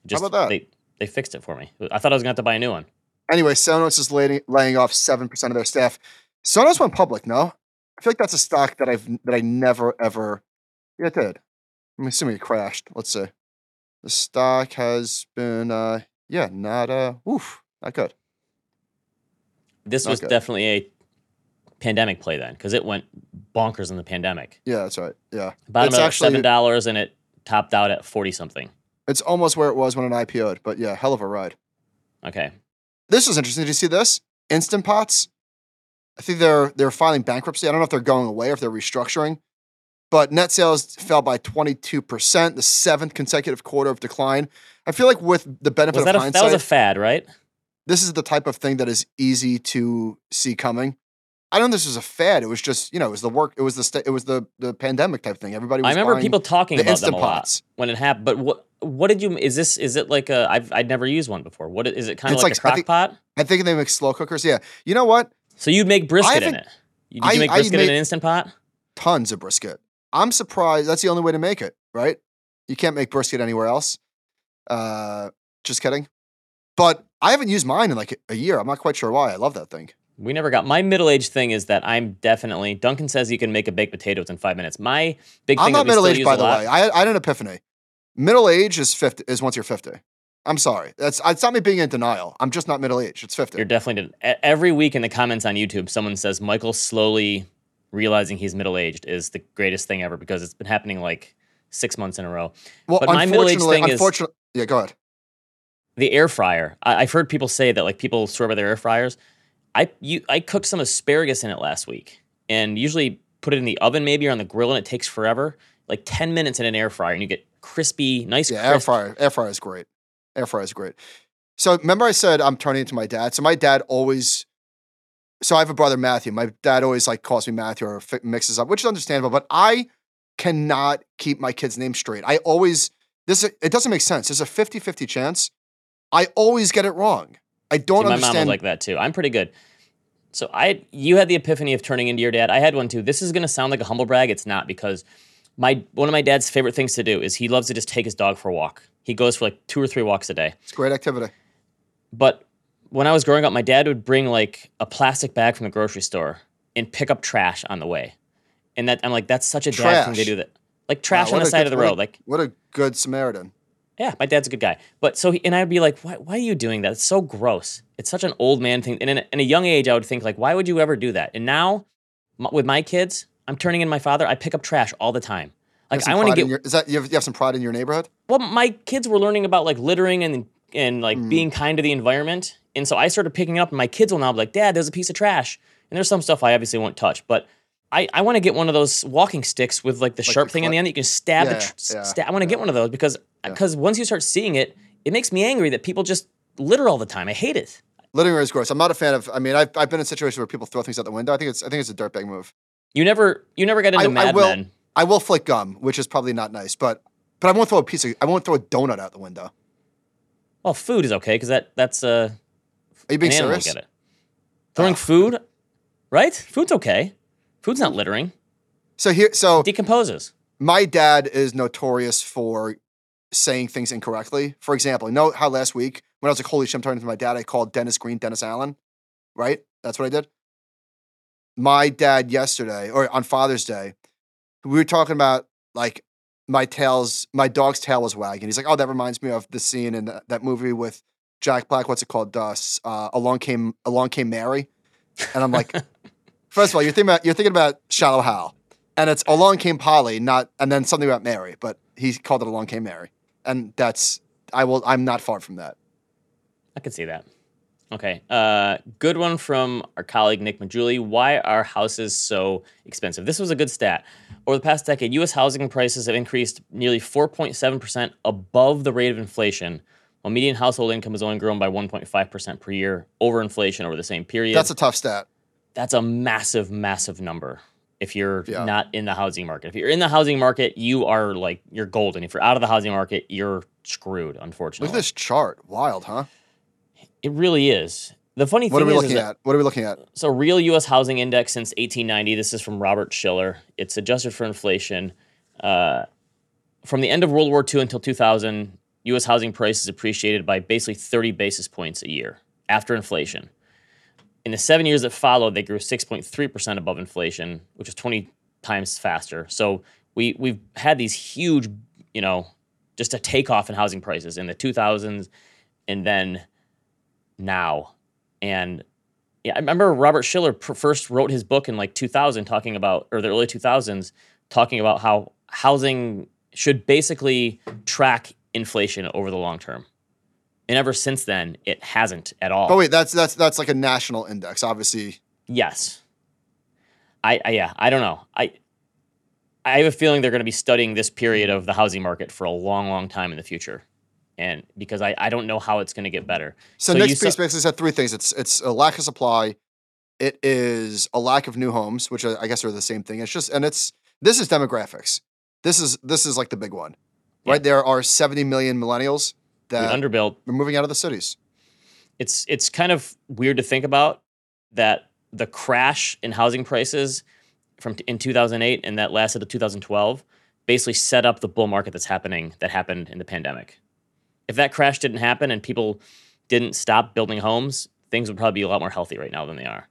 Just, about that? They they fixed it for me. I thought I was gonna have to buy a new one. Anyway, Sonos is laying, laying off seven percent of their staff. Sonos went public. No, I feel like that's a stock that I've that I never ever. Yeah, it did. I'm assuming it crashed. Let's see. The stock has been, uh, yeah, not uh, oof, not good. This was Okay. definitely a pandemic play then, because it went bonkers in the pandemic. Yeah, that's right. Yeah, Bottom It's actually- seven dollars, and it topped out at forty something. it's almost where it was when it IPO'd, but yeah, hell of a ride. Okay, This was interesting. Did you see this? Instant Pots I think they're they're filing bankruptcy. I don't know if they're going away or if they're restructuring. But net sales fell by 22%, the seventh consecutive quarter of decline. I feel like with the benefit Was of that a, hindsight, that was a fad, right? this is the type of thing that is easy to see coming. I don't know if this was a fad. It was just, you know, it was the work, it was the sta- it was the the pandemic type thing. Everybody was I remember people talking the about them Instant a lot Pots. when it happened. But what what did you? Is this is it like a? I've I'd never used one before. What is it? Kind of like, like- a crock I think- pot? I think they make slow cookers. Yeah. You know what? So you'd make brisket in it. You- Did you make I brisket in an instant pot? Tons of brisket. I'm surprised. That's the only way to make it, right? You can't make brisket anywhere else. Uh, just kidding. But I haven't used mine in like a year. I'm not quite sure why. I love that thing. We never got my middle age thing. Is that I'm definitely Duncan says you can make a baked potato in five minutes. My big thing I'm not middle aged, by the lot- way. I, I had an epiphany. Middle age is 50, is once you're 50. I'm sorry. That's it's not me being in denial. I'm just not middle aged. It's 50. You're definitely every week in the comments on YouTube, someone says Michael slowly realizing he's middle aged is the greatest thing ever because it's been happening like six months in a row. well, but my middle-aged unfortunately, thing is- unfortunately, yeah, go ahead. The air fryer. I, I've heard people say that like people swear by their air fryers. I you I cooked some asparagus in it last week and usually put it in the oven maybe or on the grill and it takes forever. Like ten minutes in an air fryer and you get crispy, nice Yeah, air fryer. Air fryer is great. Air fryer is great. So remember, I said I'm turning into my dad. So my dad always. So I have a brother Matthew. My dad always like calls me Matthew or fi- mixes up, which is understandable. But I cannot keep my kid's name straight. I always this it doesn't make sense. There's a 50-50 chance. I always get it wrong. I don't See, my mom was like that too. I'm pretty good. So I you had the epiphany of turning into your dad. I had one too. This is gonna sound like a humble brag. It's not because my one of my dad's favorite things to do is he loves to just take his dog for a walk. He goes for like two or three walks a day. it's great activity. But when I was growing up, my dad would bring like a plastic bag from the grocery store and pick up trash on the way. And that I'm like, that's such a dad thing to do that. Like trash Wow, on the side good- of the what a- road. Like, What a good Samaritan. yeah, my dad's a good guy. But so, he, and I'd be like, why, why are you doing that? It's so gross. It's such an old man thing. And in a, in a young age, I would think, like, why would you ever do that? And now, m- with my kids, I'm turning in my father. I pick up trash all the time. Like, I want to get. your- is that you have, you have some pride in your neighborhood? well, my kids were learning about like littering and and like Mm. being kind to the environment, and so I started picking up. And my kids will now be like, "Dad, there's a piece of trash." And there's some stuff I obviously won't touch, but I, I want to get one of those walking sticks with like the sharp the thing on the end that you can stab Yeah, the tr- yeah, sta- I want to get one of those because Yeah. because once you start seeing it, it makes me angry that people just litter all the time. I hate it. Littering is gross. I'm not a fan of. I mean, I've, I've been in situations where people throw things out the window. I think it's I think it's a dirtbag move. You never you never got into I- I will- Men. I will flick gum, which is probably not nice, but but I won't throw a piece of I won't throw a donut out the window. Well, food is okay because that that's uh Are you being an serious? get it. Throwing Oh. food, right? Food's okay. Food's not littering. So here, so Decomposes. my dad is notorious for saying things incorrectly. For example, you know how last week when I was like, "Holy shit!" I'm turning to my dad. I called Dennis Green Dennis Allen, right? That's what I did. My dad yesterday, or on Father's Day, we were talking about like my tails, my dog's tail was wagging. He's like, "Oh, that reminds me of the scene in that, that movie with Jack Black. What's it called? Uh, s- uh, Along came, Along came Mary." And I'm like, first of all, you're thinking about you're thinking about Shallow Hal, and it's Along Came Polly, not and then something about Mary, but he called it Along Came Mary, and that's I will I'm not far from that. I can see that. Okay. Uh, good one from our colleague Nick Maggiulli. Why are houses so expensive? This was a good stat. Over the past decade, U.S. housing prices have increased nearly 4.7% above the rate of inflation, while median household income has only grown by 1.5% per year over inflation over the same period. That's a tough stat. That's a massive, massive number. If you're Yeah. not in the housing market, if you're in the housing market, you are like you're golden. If you're out of the housing market, you're screwed. Unfortunately, Look at this chart. Wild, huh? It really is. The funny thing is What are we is, is looking that- at? What are we looking at? so real U.S. housing index since 1890. This is from Robert Shiller. It's adjusted for inflation. Uh, from the end of World War II until 2000, U.S. housing prices appreciated by basically 30 basis points a year after inflation. In the seven years that followed, they grew 6.3 percent above inflation, which is 20 times faster. So we we've had these huge, you know, just a takeoff in housing prices in the 2000s, and then now, and yeah, I remember Robert Shiller pr- first wrote his book in like 2000, talking about or the early 2000s, talking about how housing should basically track inflation over the long term. And ever since then, it hasn't at all. But wait, that's that's that's like a national index. Obviously, yes, I, I yeah, I don't know. I I have a feeling they're going to be studying this period of the housing market for a long, long time in the future. And because I, I don't know how it's going to get better. So, So next piece basically said three things. It's it's a lack of supply, it is a lack of new homes, which I guess are the same thing. It's just and it's this is demographics. This is this is like the big one, Yeah. right? There are 70 million millennials We that underbuilt. are moving out of the cities. It's it's kind of weird to think about that the crash in housing prices from in 2008 and that lasted to 2012 basically set up the bull market that's happening that happened in the pandemic. If that crash didn't happen and people didn't stop building homes, things would probably be a lot more healthy right now than they are.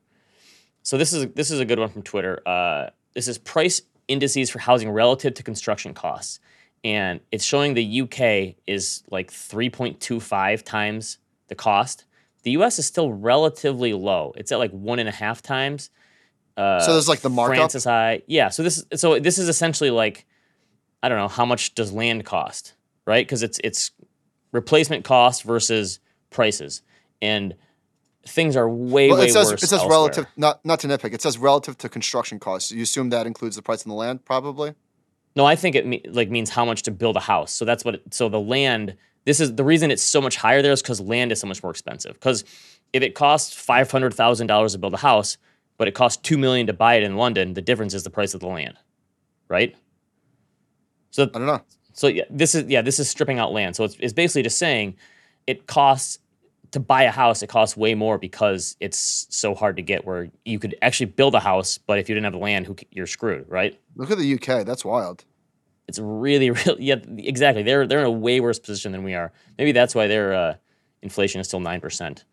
So this is this is a good one from Twitter. Uh, this is price indices for housing relative to construction costs, and it's showing the UK is like 3.25 times the cost. The US is still relatively low. It's at like one and a half times. Uh, So there's like the markup? France is high. Yeah. So this so this is essentially like I don't know how much does land cost, right? Because it's it's replacement cost versus prices, and things are way Well, way it says worse. it says elsewhere. relative, not not to nitpick. It says relative to construction costs. You assume that includes the price of the land, probably. No, I think it me- like means how much to build a house. So that's what. It, so the land. This is the reason it's so much higher there is because land is so much more expensive. Because if it costs five hundred thousand dollars to build a house, but it costs 2 million to buy it in London, the difference is the price of the land, right? So I don't know. So yeah, this is yeah, this is stripping out land. So it's, it's basically just saying it costs to buy a house. It costs way more because it's so hard to get. Where you could actually build a house, but if you didn't have the land, who you're screwed, right? Look at the UK. That's wild. It's really, really yeah, exactly. They're they're in a way worse position than we are. Maybe that's why their uh, inflation is still nine percent.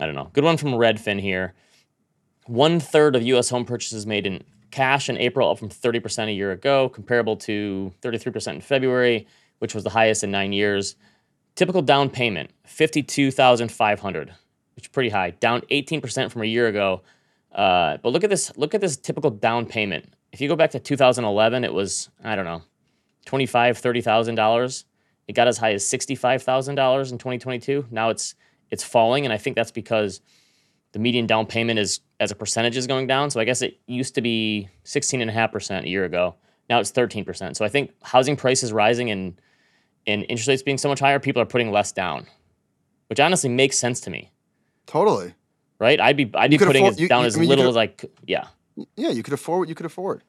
I don't know. Good one from Redfin here. One third of U.S. home purchases made in cash in April, up from 30% a year ago, comparable to 33% in February, which was the highest in nine years. Typical down payment, 52,500, which is pretty high, down 18% from a year ago. Uh, but look at this. Look at this typical down payment. If you go back to 2011, it was I don't know, 25, 30,000 dollars. It got as high as 65,000 dollars in 2022. Now it's it's falling, and I think that's because the median down payment is as a percentage is going down. So I guess it used to be 16.5% a year ago. Now it's 13%. So I think housing prices rising and and interest rates being so much higher, people are putting less down, which honestly makes sense to me, Totally. right? I'd be I'd be You putting afford- you- down you- as I mean, little as I could. Yeah, Yeah, you could afford what you could afford.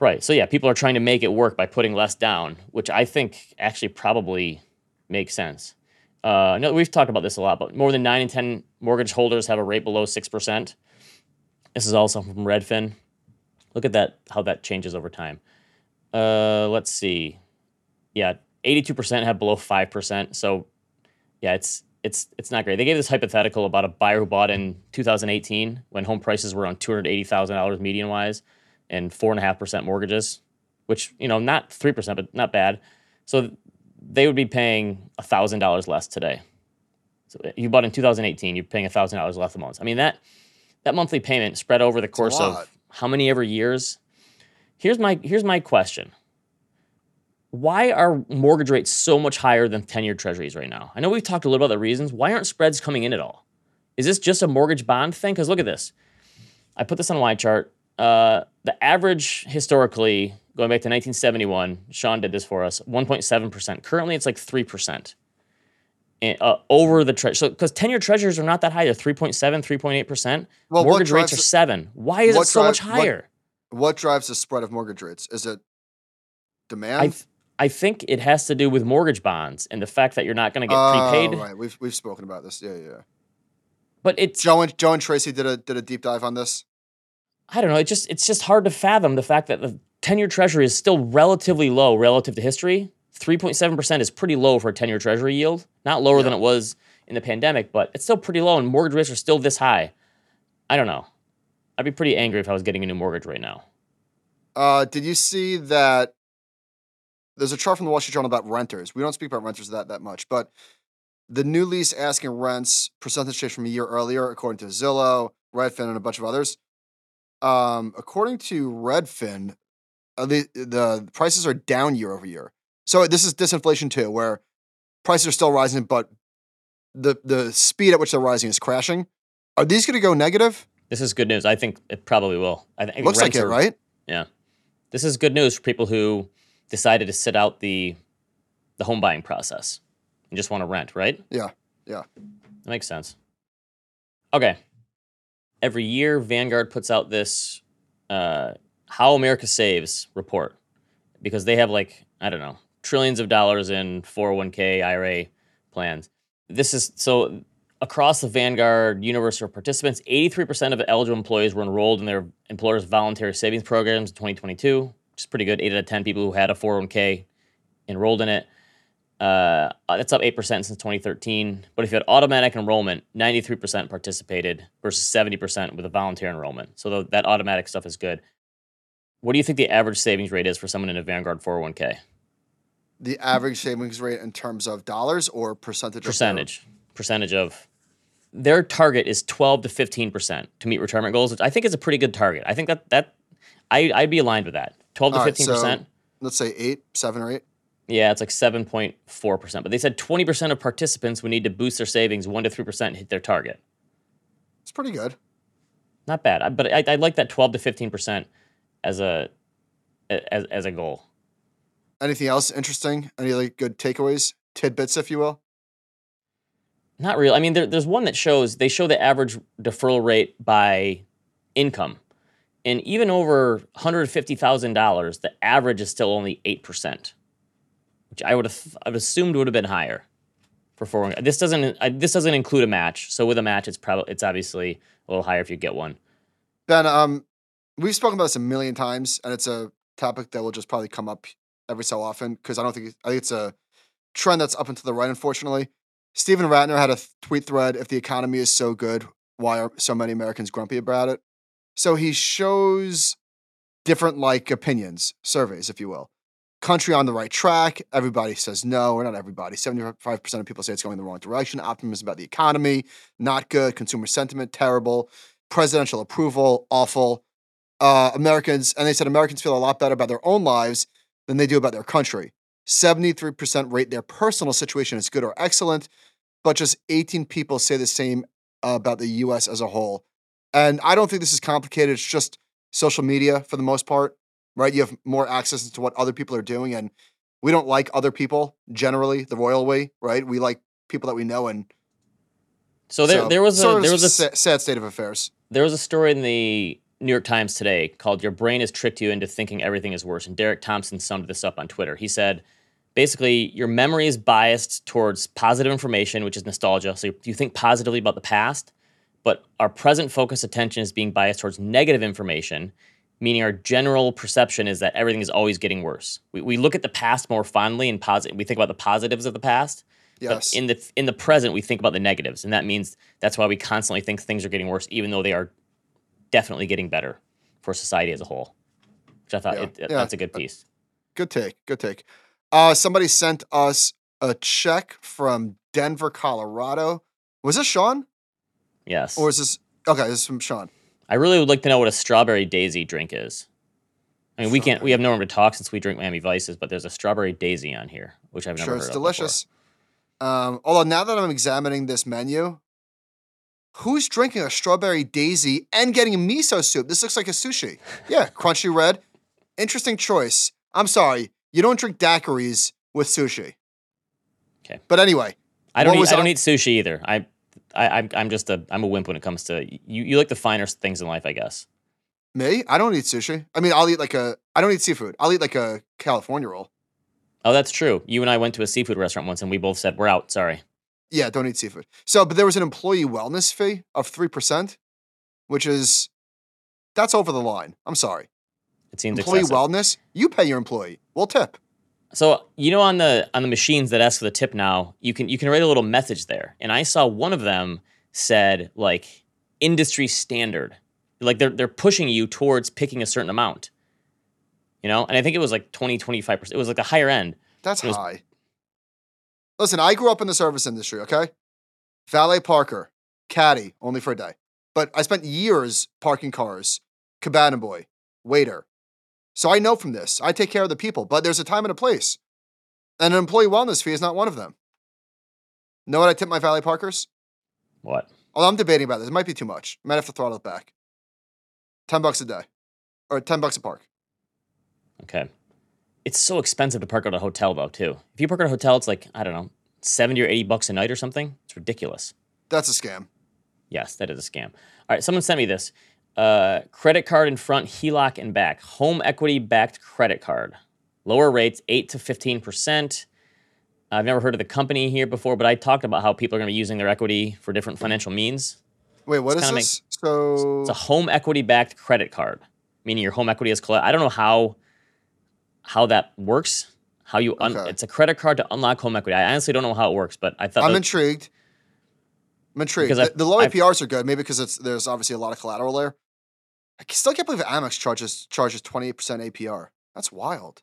right. So yeah, people are trying to make it work by putting less down, which I think actually probably makes sense. Uh, no, we've talked about this a lot, but more than nine in ten mortgage holders have a rate below six percent. This is also from Redfin. Look at that, how that changes over time. Uh, let's see. Yeah, eighty-two percent have below five percent. So, yeah, it's it's it's not great. They gave this hypothetical about a buyer who bought in 2018 when home prices were on two hundred eighty thousand dollars median wise, and four and a half percent mortgages, which you know not three percent, but not bad. So they would be paying thousand dollars less today. So you bought in 2018, you're paying thousand dollars less a month. I mean that that monthly payment spread over the course of how many ever years. Here's my here's my question. Why are mortgage rates so much higher than 10-year treasuries right now? I know we've talked a little about the reasons. Why aren't spreads coming in at all? Is this just a mortgage bond thing? Because look at this. I put this on a Y chart. Uh, the average historically, going back to 1971, Sean did this for us, 1.7%. Currently, it's like 3%. And, uh, over the treasury. So, because 10 year treasuries are not that high, they're 3.7, 3.8%. Well, Mortgage rates are 7 Why is it so much drives- what- higher? What drives the spread of mortgage rates? Is it demand? I, th- I think it has to do with mortgage bonds and the fact that you're not going to get Oh, prepaid. right. We've we've spoken about this. Yeah, yeah. But it's Joe and Joe and Tracy did a did a deep dive on this. I don't know. It just it's just hard to fathom the fact that the ten-year Treasury is still relatively low relative to history. Three point seven percent is pretty low for a ten-year Treasury yield. Not lower than it was in the pandemic, but it's still pretty low, and mortgage rates are still this high. I don't know. I'd be pretty angry if I was getting a new mortgage right now. Uh, did you see that? There's a chart from the Wall Street Journal about renters. We don't speak about renters that that much, but the new lease asking rents percentage change from a year earlier, according to Zillow, Redfin, and a bunch of others. Um, according to Redfin, the the prices are down year over year. So this is disinflation too, where prices are still rising, but the the speed at which they're rising is crashing. Are these going to go negative? This is good news. I think it probably will. I think Looks like it, are- right? Yeah. This is good news for people who decided to sit out the the home buying process and just want to rent, right? Yeah, yeah. That makes sense. Okay. Every year, Vanguard puts out this uh, How America Saves report because they have like, I don't know, trillions of dollars in 401k, IRA plans. This is so across the Vanguard universe of participants, 83% of eligible employees were enrolled in their employer's voluntary savings programs in 2022, which is pretty good. Eight out of 10 people who had a 401k enrolled in it. Uh, that's up 8% since 2013. But if you had automatic enrollment, 93% participated versus 70% with a voluntary enrollment. So that automatic stuff is good. What do you think the average savings rate is for someone in a Vanguard 401k? The average savings rate in terms of dollars or percentage? of their- Percentage. Percentage of. Their target is 12 to 15% to meet retirement goals, which I think is a pretty good target. I think that, that I, I'd be aligned with that. 12 to 15%. so let's say eight, seven or eight. Yeah, it's like 7.4%. But they said 20% of participants would need to boost their savings 1 to 3% and hit their target. It's pretty good. Not bad. I- But I, I like that 12 to 15% as a as, as a goal. Anything else interesting? Any like good takeaways, tidbits, if you will? Not real. I mean, there, there's one that shows they show the average deferral rate by income. And even over $150,000, the average is still only 8%, which I would have I've assumed would have been higher for 401. This doesn't I, this doesn't include a match. So with a match it's probably it's obviously a little higher if you get one. Ben, um, we've spoken about this a million times, and it's a topic that will just probably come up every so often because I don't think I think it's a trend that's up and to the right. Unfortunately, Steven Rattner had a tweet thread: "If the economy is so good, why are so many Americans grumpy about it?" So he shows different like opinions, surveys, if you will. Country on the right track. Everybody says no, or not everybody. Seventy-five percent of people say it's going the wrong direction. Optimism about the economy, not good. Consumer sentiment, terrible. Presidential approval, awful. Uh, Americans, and they said Americans feel a lot better about their own lives than they do about their country. 73% rate their personal situation as good or excellent, but just 18 people say the same about the US as a whole. And I don't think this is complicated. It's just social media for the most part, right? You have more access to what other people are doing, and we don't like other people generally the royal way, right? We like people that we know, and So there so, there was a there was a sad state of affairs. There was a story in the New York Times today called Your Brain Has Tricked You into Thinking Everything is Worse. And Derek Thompson summed this up on Twitter. He said, basically, your memory is biased towards positive information, which is nostalgia. So you think positively about the past, but our present focus attention is being biased towards negative information, meaning our general perception is that everything is always getting worse. We, we look at the past more fondly and positive. We think about the positives of the past. Yes. But in the in the present, we think about the negatives, and that means that's why we constantly think things are getting worse, even though they are definitely getting better for society as a whole. Which I thought Yeah. it, Yeah. that's a good piece. Good take. Good take. Uh, somebody sent us a check from Denver, Colorado. Was this Sean? Yes. Or is this okay? This is from Sean. I really would like to know what a strawberry daisy drink is. I mean, we can't. We have no room to talk since we drink Miami Vices, but there's a strawberry daisy on here, which I've never sure, heard it's of delicious. Um, although now that I'm examining this menu, who's drinking a strawberry daisy and getting miso soup? This looks like a sushi. Yeah, crunchy red. Interesting choice. I'm sorry, you don't drink daiquiris with sushi. Okay. But anyway, I don't. Eat, I don't eat sushi either. I, I, I'm, I'm just a. I'm a wimp when it comes to you. You like the finer things in life, I guess. me, I don't eat sushi. I mean, I'll eat like a. I don't eat seafood. I'll eat like a California roll. Oh, that's true. You and I went to a seafood restaurant once, and we both said we're out. Sorry. Yeah, don't eat seafood. So, but there was an employee wellness fee of 3%, which is, that's over the line. I'm sorry. It seems employee excessive. wellness, you pay your employee. We'll tip. So you know on the on the machines that ask for the tip now, you can you can write a little message there. And I saw one of them said like industry standard. Like they're they're pushing you towards picking a certain amount. You know? And I think it was like 20 25%. It was like a higher end. That's high. Listen, I grew up in the service industry, okay? Valet parker, caddy, only for a day. But I spent years parking cars, cabana boy, waiter. So I know from this. I take care of the people, but there's a time and a place. And an employee wellness fee is not one of them. Know what I tip my valet parkers? What? Although I'm debating about this. It might be too much. I might have to throttle it back. ten bucks a day, or ten bucks a park. Okay. It's so expensive to park at a hotel though, too. If you park at a hotel, it's like, I don't know, 70 or 80 bucks a night or something. It's ridiculous. That's a scam. Yes, that is a scam. All right, someone sent me this. Uh, credit card in front, HELOC in back. Home equity backed credit card. Lower rates, 8 to 15%. I've never heard of the company here before, but I talked about how people are going to be using their equity for different financial means. Wait, what is kinda this? so It's a home equity backed credit card, meaning your home equity is collect. I don't know how how that works. How you un- Okay. it's a credit card to unlock home equity. I honestly don't know how it works, but I thought I'm intrigued. I'm intrigued. Because The, the low I've- APRs are good, maybe because it's there's obviously a lot of collateral there. I still can't believe Amex charges charges 28% APR. That's wild.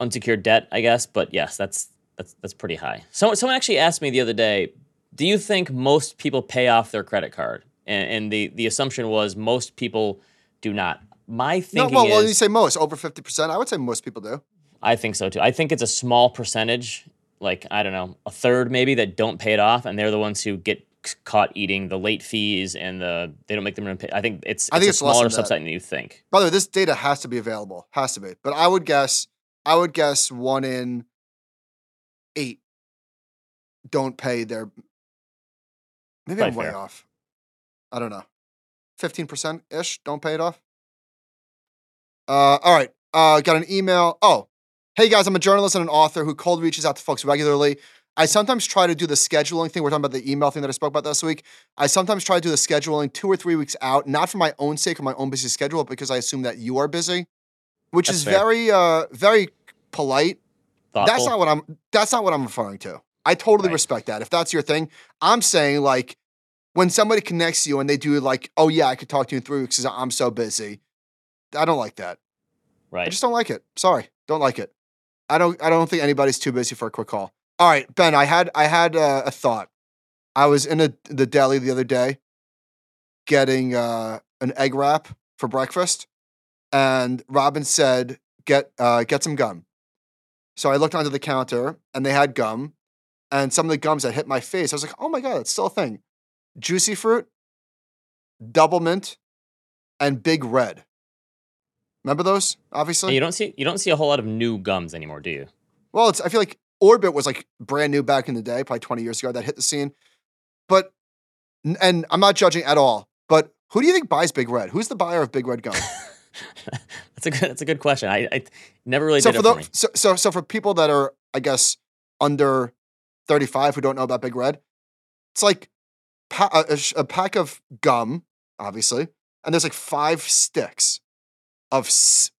unsecured debt, I guess. But yes, that's that's that's pretty high. So someone actually asked me the other day, do you think most people pay off their credit card? And, and the the assumption was most people do not. My No, thinking well, well, is, you say most over 50%. I would say most people do. I think so too. I think it's a small percentage, like I don't know, a third maybe that don't pay it off, and they're the ones who get caught eating the late fees and the they don't make them pay. I think it's, I it's think a it's smaller subset than you think. By the way, this data has to be available. Has to be. But I would guess I would guess one in 8 don't pay their Maybe I'm Probably way fair. off. I don't know. 15% ish don't pay it off. Uh, all right. Uh, got an email. Oh, hey guys, I'm a journalist and an author who cold reaches out to folks regularly. I sometimes try to do the scheduling thing. We're talking about the email thing that I spoke about this week. I sometimes try to do the scheduling two or three weeks out, not for my own sake or my own busy schedule, but because I assume that you are busy, which That's is fair. very, uh, very polite. Thoughtful. That's not what I'm. That's not what I'm referring to. I totally Right. respect that. If that's your thing, I'm saying like when somebody connects you and they do like, oh yeah, I could talk to you in three weeks because I'm so busy. I don't like that. Right. I just don't like it. Sorry, don't like it. I don't. I don't think anybody's too busy for a quick call. All right, Ben. I had. I had uh, a thought. I was in a, the deli the other day, getting uh, an egg wrap for breakfast, and Robin said, "Get uh, get some gum." So I looked under the counter, and they had gum, and some of the gums that hit my face. I was like, "Oh my god, it's still a thing." Juicy fruit, Doublemint, and big red. Remember those? Obviously. You don't see you don't see a whole lot of new gums anymore, do you? Well, it's I feel like Orbit was like brand new back in the day, probably 20 years ago that hit the scene. But and I'm not judging at all, but who do you think buys Big Red? Who's the buyer of Big Red gum? that's a good that's a good question. I, I never really so did for me. so, so so for people that are I guess under 35 who don't know about Big Red, it's like pa- a a pack of gum, obviously, and there's like five sticks of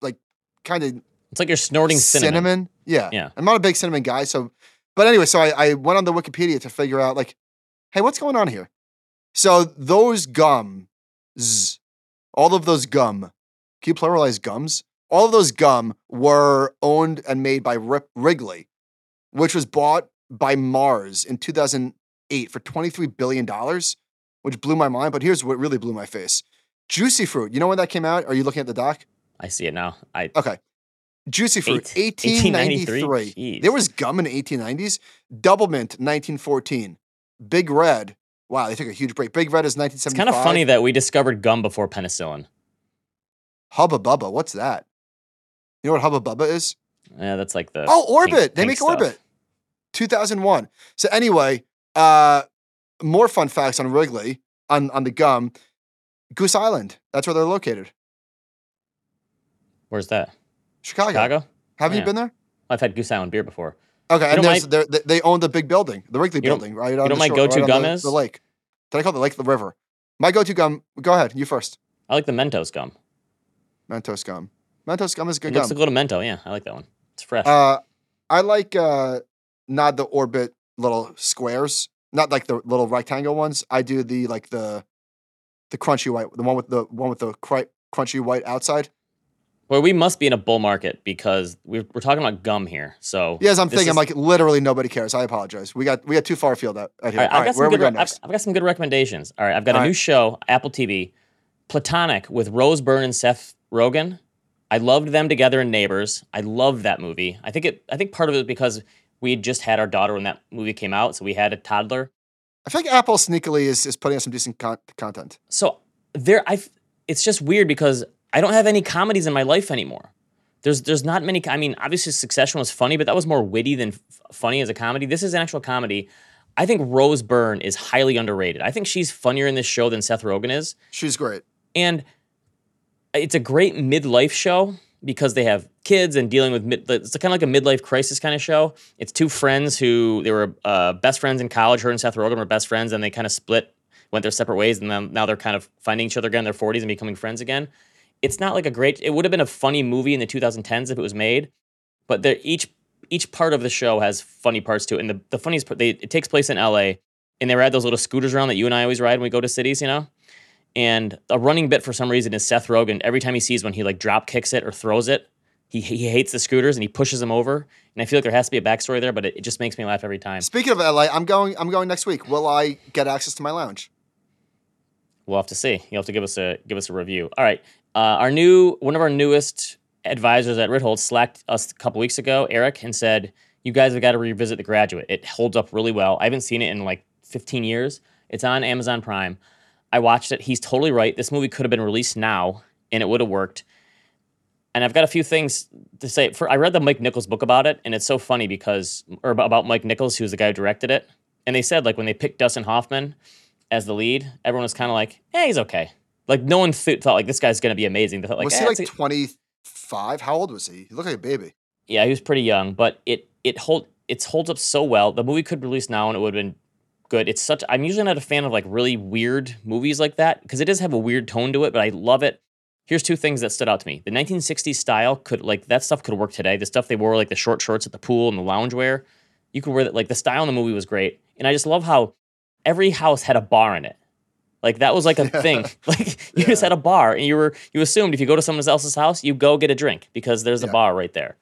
like kind of It's like you're snorting cinnamon. Yeah. Yeah. I'm not a big cinnamon guy. So, but anyway, so I, I went on the Wikipedia to figure out, like, hey, what's going on here? So those gums, all of those gum, can you pluralize gums? All of those gum were owned and made by Rip Wrigley, which was bought by Mars in 2008 for $23 billion, which blew my mind. But here's what really blew my face. Juicy Fruit. You know when that came out? Are you looking at the doc? I see it now. I Okay. Juicy Fruit, Eight- 1893. 1893. There was gum in the 1890s. Doublemint, 1914. Big Red. Wow, they took a huge break. Big Red is 1975. it's kind of funny that we discovered gum before penicillin. Hubba Bubba, what's that? You know what Hubba Bubba is? Yeah, that's like the Oh, pink- Orbit. they pink make stuff. Orbit. 2001. So anyway, uh, more fun facts on Wrigley, on, on the gum. Goose Island. That's where they're located. Where's that? Chicago. Chicago? Haven't you been there? I've had Goose Island beer before. Okay, and there's, mind- they're- they own the big building, the Wrigley You building, right? the mind shore- go-to right gum the, is? the lake. Did I call it the lake, the river? My go-to gum. Go ahead, you first. I like the Mentos gum. Mentos gum. Mentos gum is It good looks gum. like a little Mento. Yeah, I like that one. It's fresh. Uh, I like uh, not the orbit little squares, not like the little rectangle ones. I do the like the the crunchy white, the one with the one with the crunchy white outside. Well, we must be in a bull market because we're, we're talking about gum here. So Yes, I'm thinking is- like literally nobody cares. I apologize. We got we got too far afield out, out here. All right, All right, where are we good. going Re- I've, next? I've got some good recommendations. All right, I've got a All new show, Apple TV, Platonic with Rose Byrne and Seth Rogen. I loved them together in Neighbors. I loved that movie. I think it. I think part of it was because we had just had our daughter when that movie came out, so we had a toddler. I feel like Apple sneakily is, is putting out some decent con- content. So there, I it's just weird because I don't have any comedies in my life anymore. There's there's not many. I mean, obviously Succession was funny, but that was more witty than f- funny as a comedy. This is an actual comedy. I think Rose Byrne is highly underrated. I think she's funnier in this show than Seth Rogen is, She's great. and it's a great midlife show because they have kids and dealing with mid, it's kind of like a midlife crisis kind of show. It's two friends who they were uh, best friends in college. Her and Seth Rogen were best friends, and they kind of split, went their separate ways, and then now they're kind of finding each other again in their 40s and becoming friends again. It's not like a great. It would have been a funny movie in the 2010s if it was made, but they're each each part of the show has funny parts to it. And the, the funniest part, they, it takes place in LA, and they ride those little scooters around that you and I always ride when we go to cities, you know. And a running bit for some reason is Seth Rogen. Every time he sees one, he like drop kicks it or throws it. He, he hates the scooters and he pushes them over. And I feel like there has to be a backstory there, but it, it just makes me laugh every time. Speaking of LA, I'm going. I'm going next week. Will I get access to my lounge? We'll have to see. You'll have to give us a give us a review. All right. Uh, our new one of our newest advisors at Ritholtz slacked us a couple weeks ago, Eric, and said, "You guys have got to revisit The Graduate. It holds up really well. I haven't seen it in like 15 years. It's on Amazon Prime. I watched it. He's totally right. This movie could have been released now, and it would have worked. And I've got a few things to say. For I read the Mike Nichols book about it, and it's so funny because, or about- about Mike Nichols, who's the guy who directed it. And they said like when they picked Dustin Hoffman as the lead, everyone was kind of like, "Hey, he's okay." Like no one th- thought like this guy's gonna be amazing. They thought like, was "Eh, he like 25? How old was he? He looked like a baby. yeah, he was pretty young, but it it hold it holds up so well. The movie could release now and it would have been good. It's such I'm usually not a fan of like really weird movies like that because it does have a weird tone to it, but I love it. Here's two things that stood out to me. The 1960s style could like that stuff could work today. The stuff they wore like the short shorts at the pool and the loungewear, you could wear that. Like the style in the movie was great, and I just love how every house had a bar in it. Like that was like a thing. Like you just had a bar, and you were you assumed if you go to someone else's house, you go get a drink because there's a Yeah. bar right there.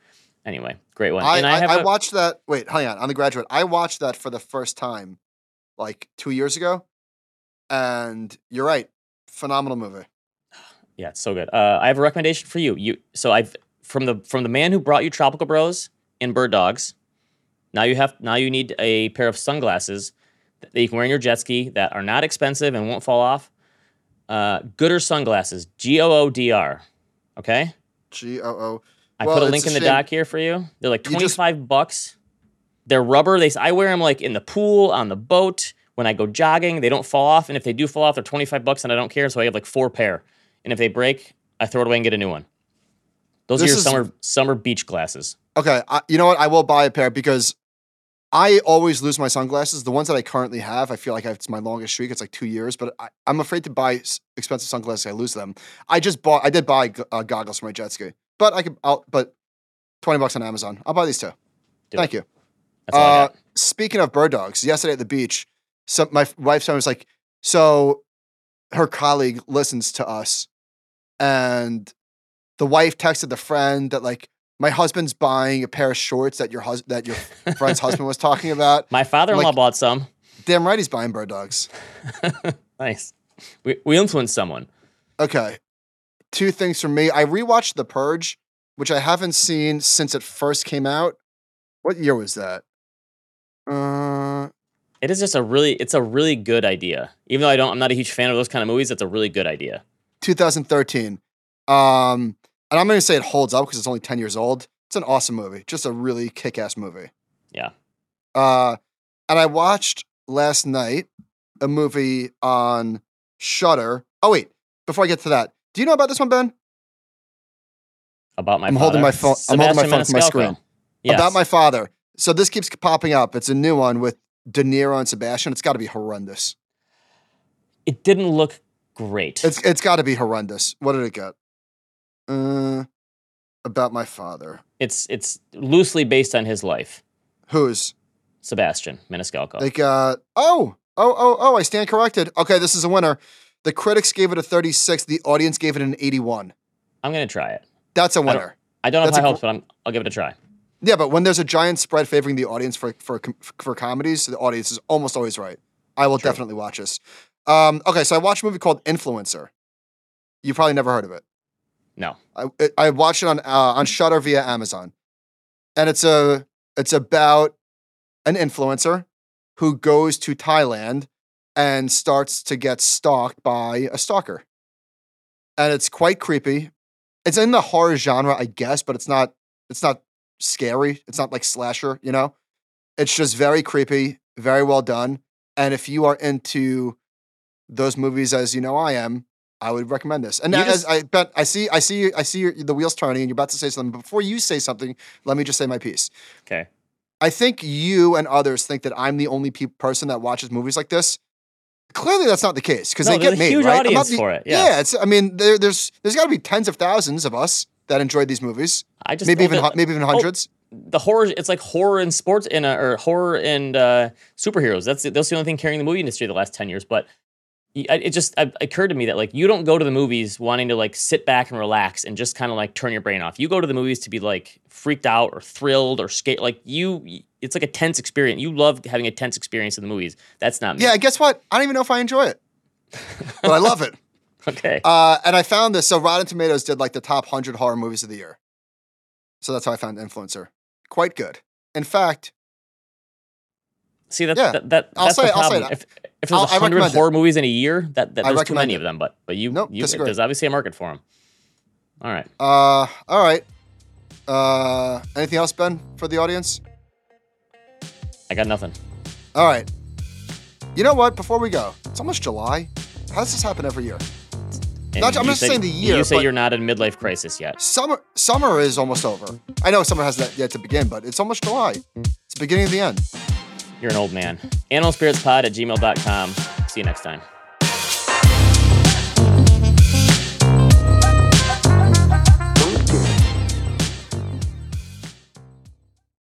Anyway, great one. I, and I, I have I a- watched that. Wait, hang on. On the graduate, I watched that for the first time, like two years ago, and you're right. Phenomenal movie. Yeah, it's so good. Uh, I have a recommendation for you. You so I've from the from the man who brought you Tropical Bros and Bird Dogs. Now you have now you need a pair of sunglasses that you can wear in your jet ski that are not expensive and won't fall off. Uh, Goodr sunglasses, G O O D R. Okay, G O O. I Well, put a link a in the shame- doc here for you. They're like twenty five bucks. They're rubber. They I wear them like in the pool, on the boat, when I go jogging. They don't fall off, and if they do fall off, they're twenty five bucks, and I don't care. So I have like four pair, and if they break, I throw it away and get a new one. Those This are your is- summer summer beach glasses. Okay, I, you know what? I will buy a pair because I always lose my sunglasses. The ones that I currently have, I feel like it's my longest streak. It's like two years, but I, I'm afraid to buy expensive sunglasses. I lose them. I just bought. I did buy uh, goggles for my jet ski, but I could. I'll, but twenty bucks on Amazon. I'll buy these two. Do Thank it. you. That's all I Uh, speaking of bird dogs, yesterday at the beach, some my wife's son was like, so her colleague listens to us, and the wife texted the friend that like my husband's buying a pair of shorts that your hus- that your friend's husband was talking about. My father in law like- bought some. Damn right, he's buying bird dogs. Nice. We we influenced someone. Okay, two things for me. I rewatched The Purge, which I haven't seen since it first came out. What year was that? Uh, It is just a really it's a really good idea. Even though I don't I'm not a huge fan of those kind of movies, it's a really good idea. 2013. Um, and I'm going to say it holds up because it's only 10 years old. It's an awesome movie, just a really kick ass movie. Yeah. Uh, and I watched last night a movie on Shudder. Oh, wait, before I get to that, do you know about this one, Ben? About my I'm holding my phone- I'm holding my phone to my screen. Yes. About my father. So this keeps popping up. It's a new one with De Niro and Sebastian. It's got to be horrendous. it didn't look great. It's it's got to be horrendous. What did it get? Uh, about my father. it's it's loosely based on his life. Who's? Sebastian Maniscalco. They got oh oh oh oh. I stand corrected. Okay, this is a winner. The critics gave it a 36. The audience gave it an 81. I'm gonna try it. That's a don't- winner. I don't have That's high a hopes, but I'm, I'll give it a try. Yeah, but when there's a giant spread favoring the audience for for for comedies, the audience is almost always right. I will True. definitely watch this. Um, okay, so I watched a movie called Influencer. You probably never heard of it. No. I I watched it on uh, on Shudder via Amazon, and it's a it's about an influencer who goes to Thailand and starts to get stalked by a stalker. and it's quite creepy. It's in the horror genre, I guess, but it's not. It's not scary. It's not like slasher. You know, it's just very creepy, very well done. And if you are into those movies, as you know, I am, I would recommend this. And as I bet, I see, I see, I see your, the wheels turning, and you're about to say something. But before you say something, let me just say my piece. Okay. I think you and others think that I'm the only pe- person that watches movies like this. Clearly, that's not the case because No, they get a made. huge right? Audience the- for it, Yeah, yeah. it's. I mean, there, there's there's got to be tens of thousands of us that enjoyed these movies. I just Maybe oh, even hu- maybe even hundreds. the horror. It's like horror and sports in a, or horror and uh, superheroes. That's that's the only thing carrying the movie industry the last ten years. But it just occurred to me that like you don't go to the movies wanting to like sit back and relax and just kind of like turn your brain off. You go to the movies to be like freaked out or thrilled or scared. Like you, it's like a tense experience. You love having a tense experience in the movies. That's not me. Yeah, guess what? I don't even know if I enjoy it, but I love it. Okay. Uh, and I found this. So Rotten Tomatoes did like the top hundred horror movies of the year. So that's how I found Influencer. Quite good. In fact, See that yeah, that, that I'll that's say the it, I'll say problem. it. If if there's I'll- hundred recommend it. horror movies in a year, that, that there's too many it. of them. But but you Nope, you there's obviously a market for them. All right. uh, all right. Uh, anything else, Ben, for the audience? I got nothing. All right. You know what? Before we go, it's almost July. How does this happen every year? Not- I'm just saying the year, You say you're not in midlife crisis yet. Summer summer is almost over. I know summer has that yet to begin, but it's almost July. It's the beginning of the end. You're an old man. Animal Spirits Pod at gmail.com. See you next time.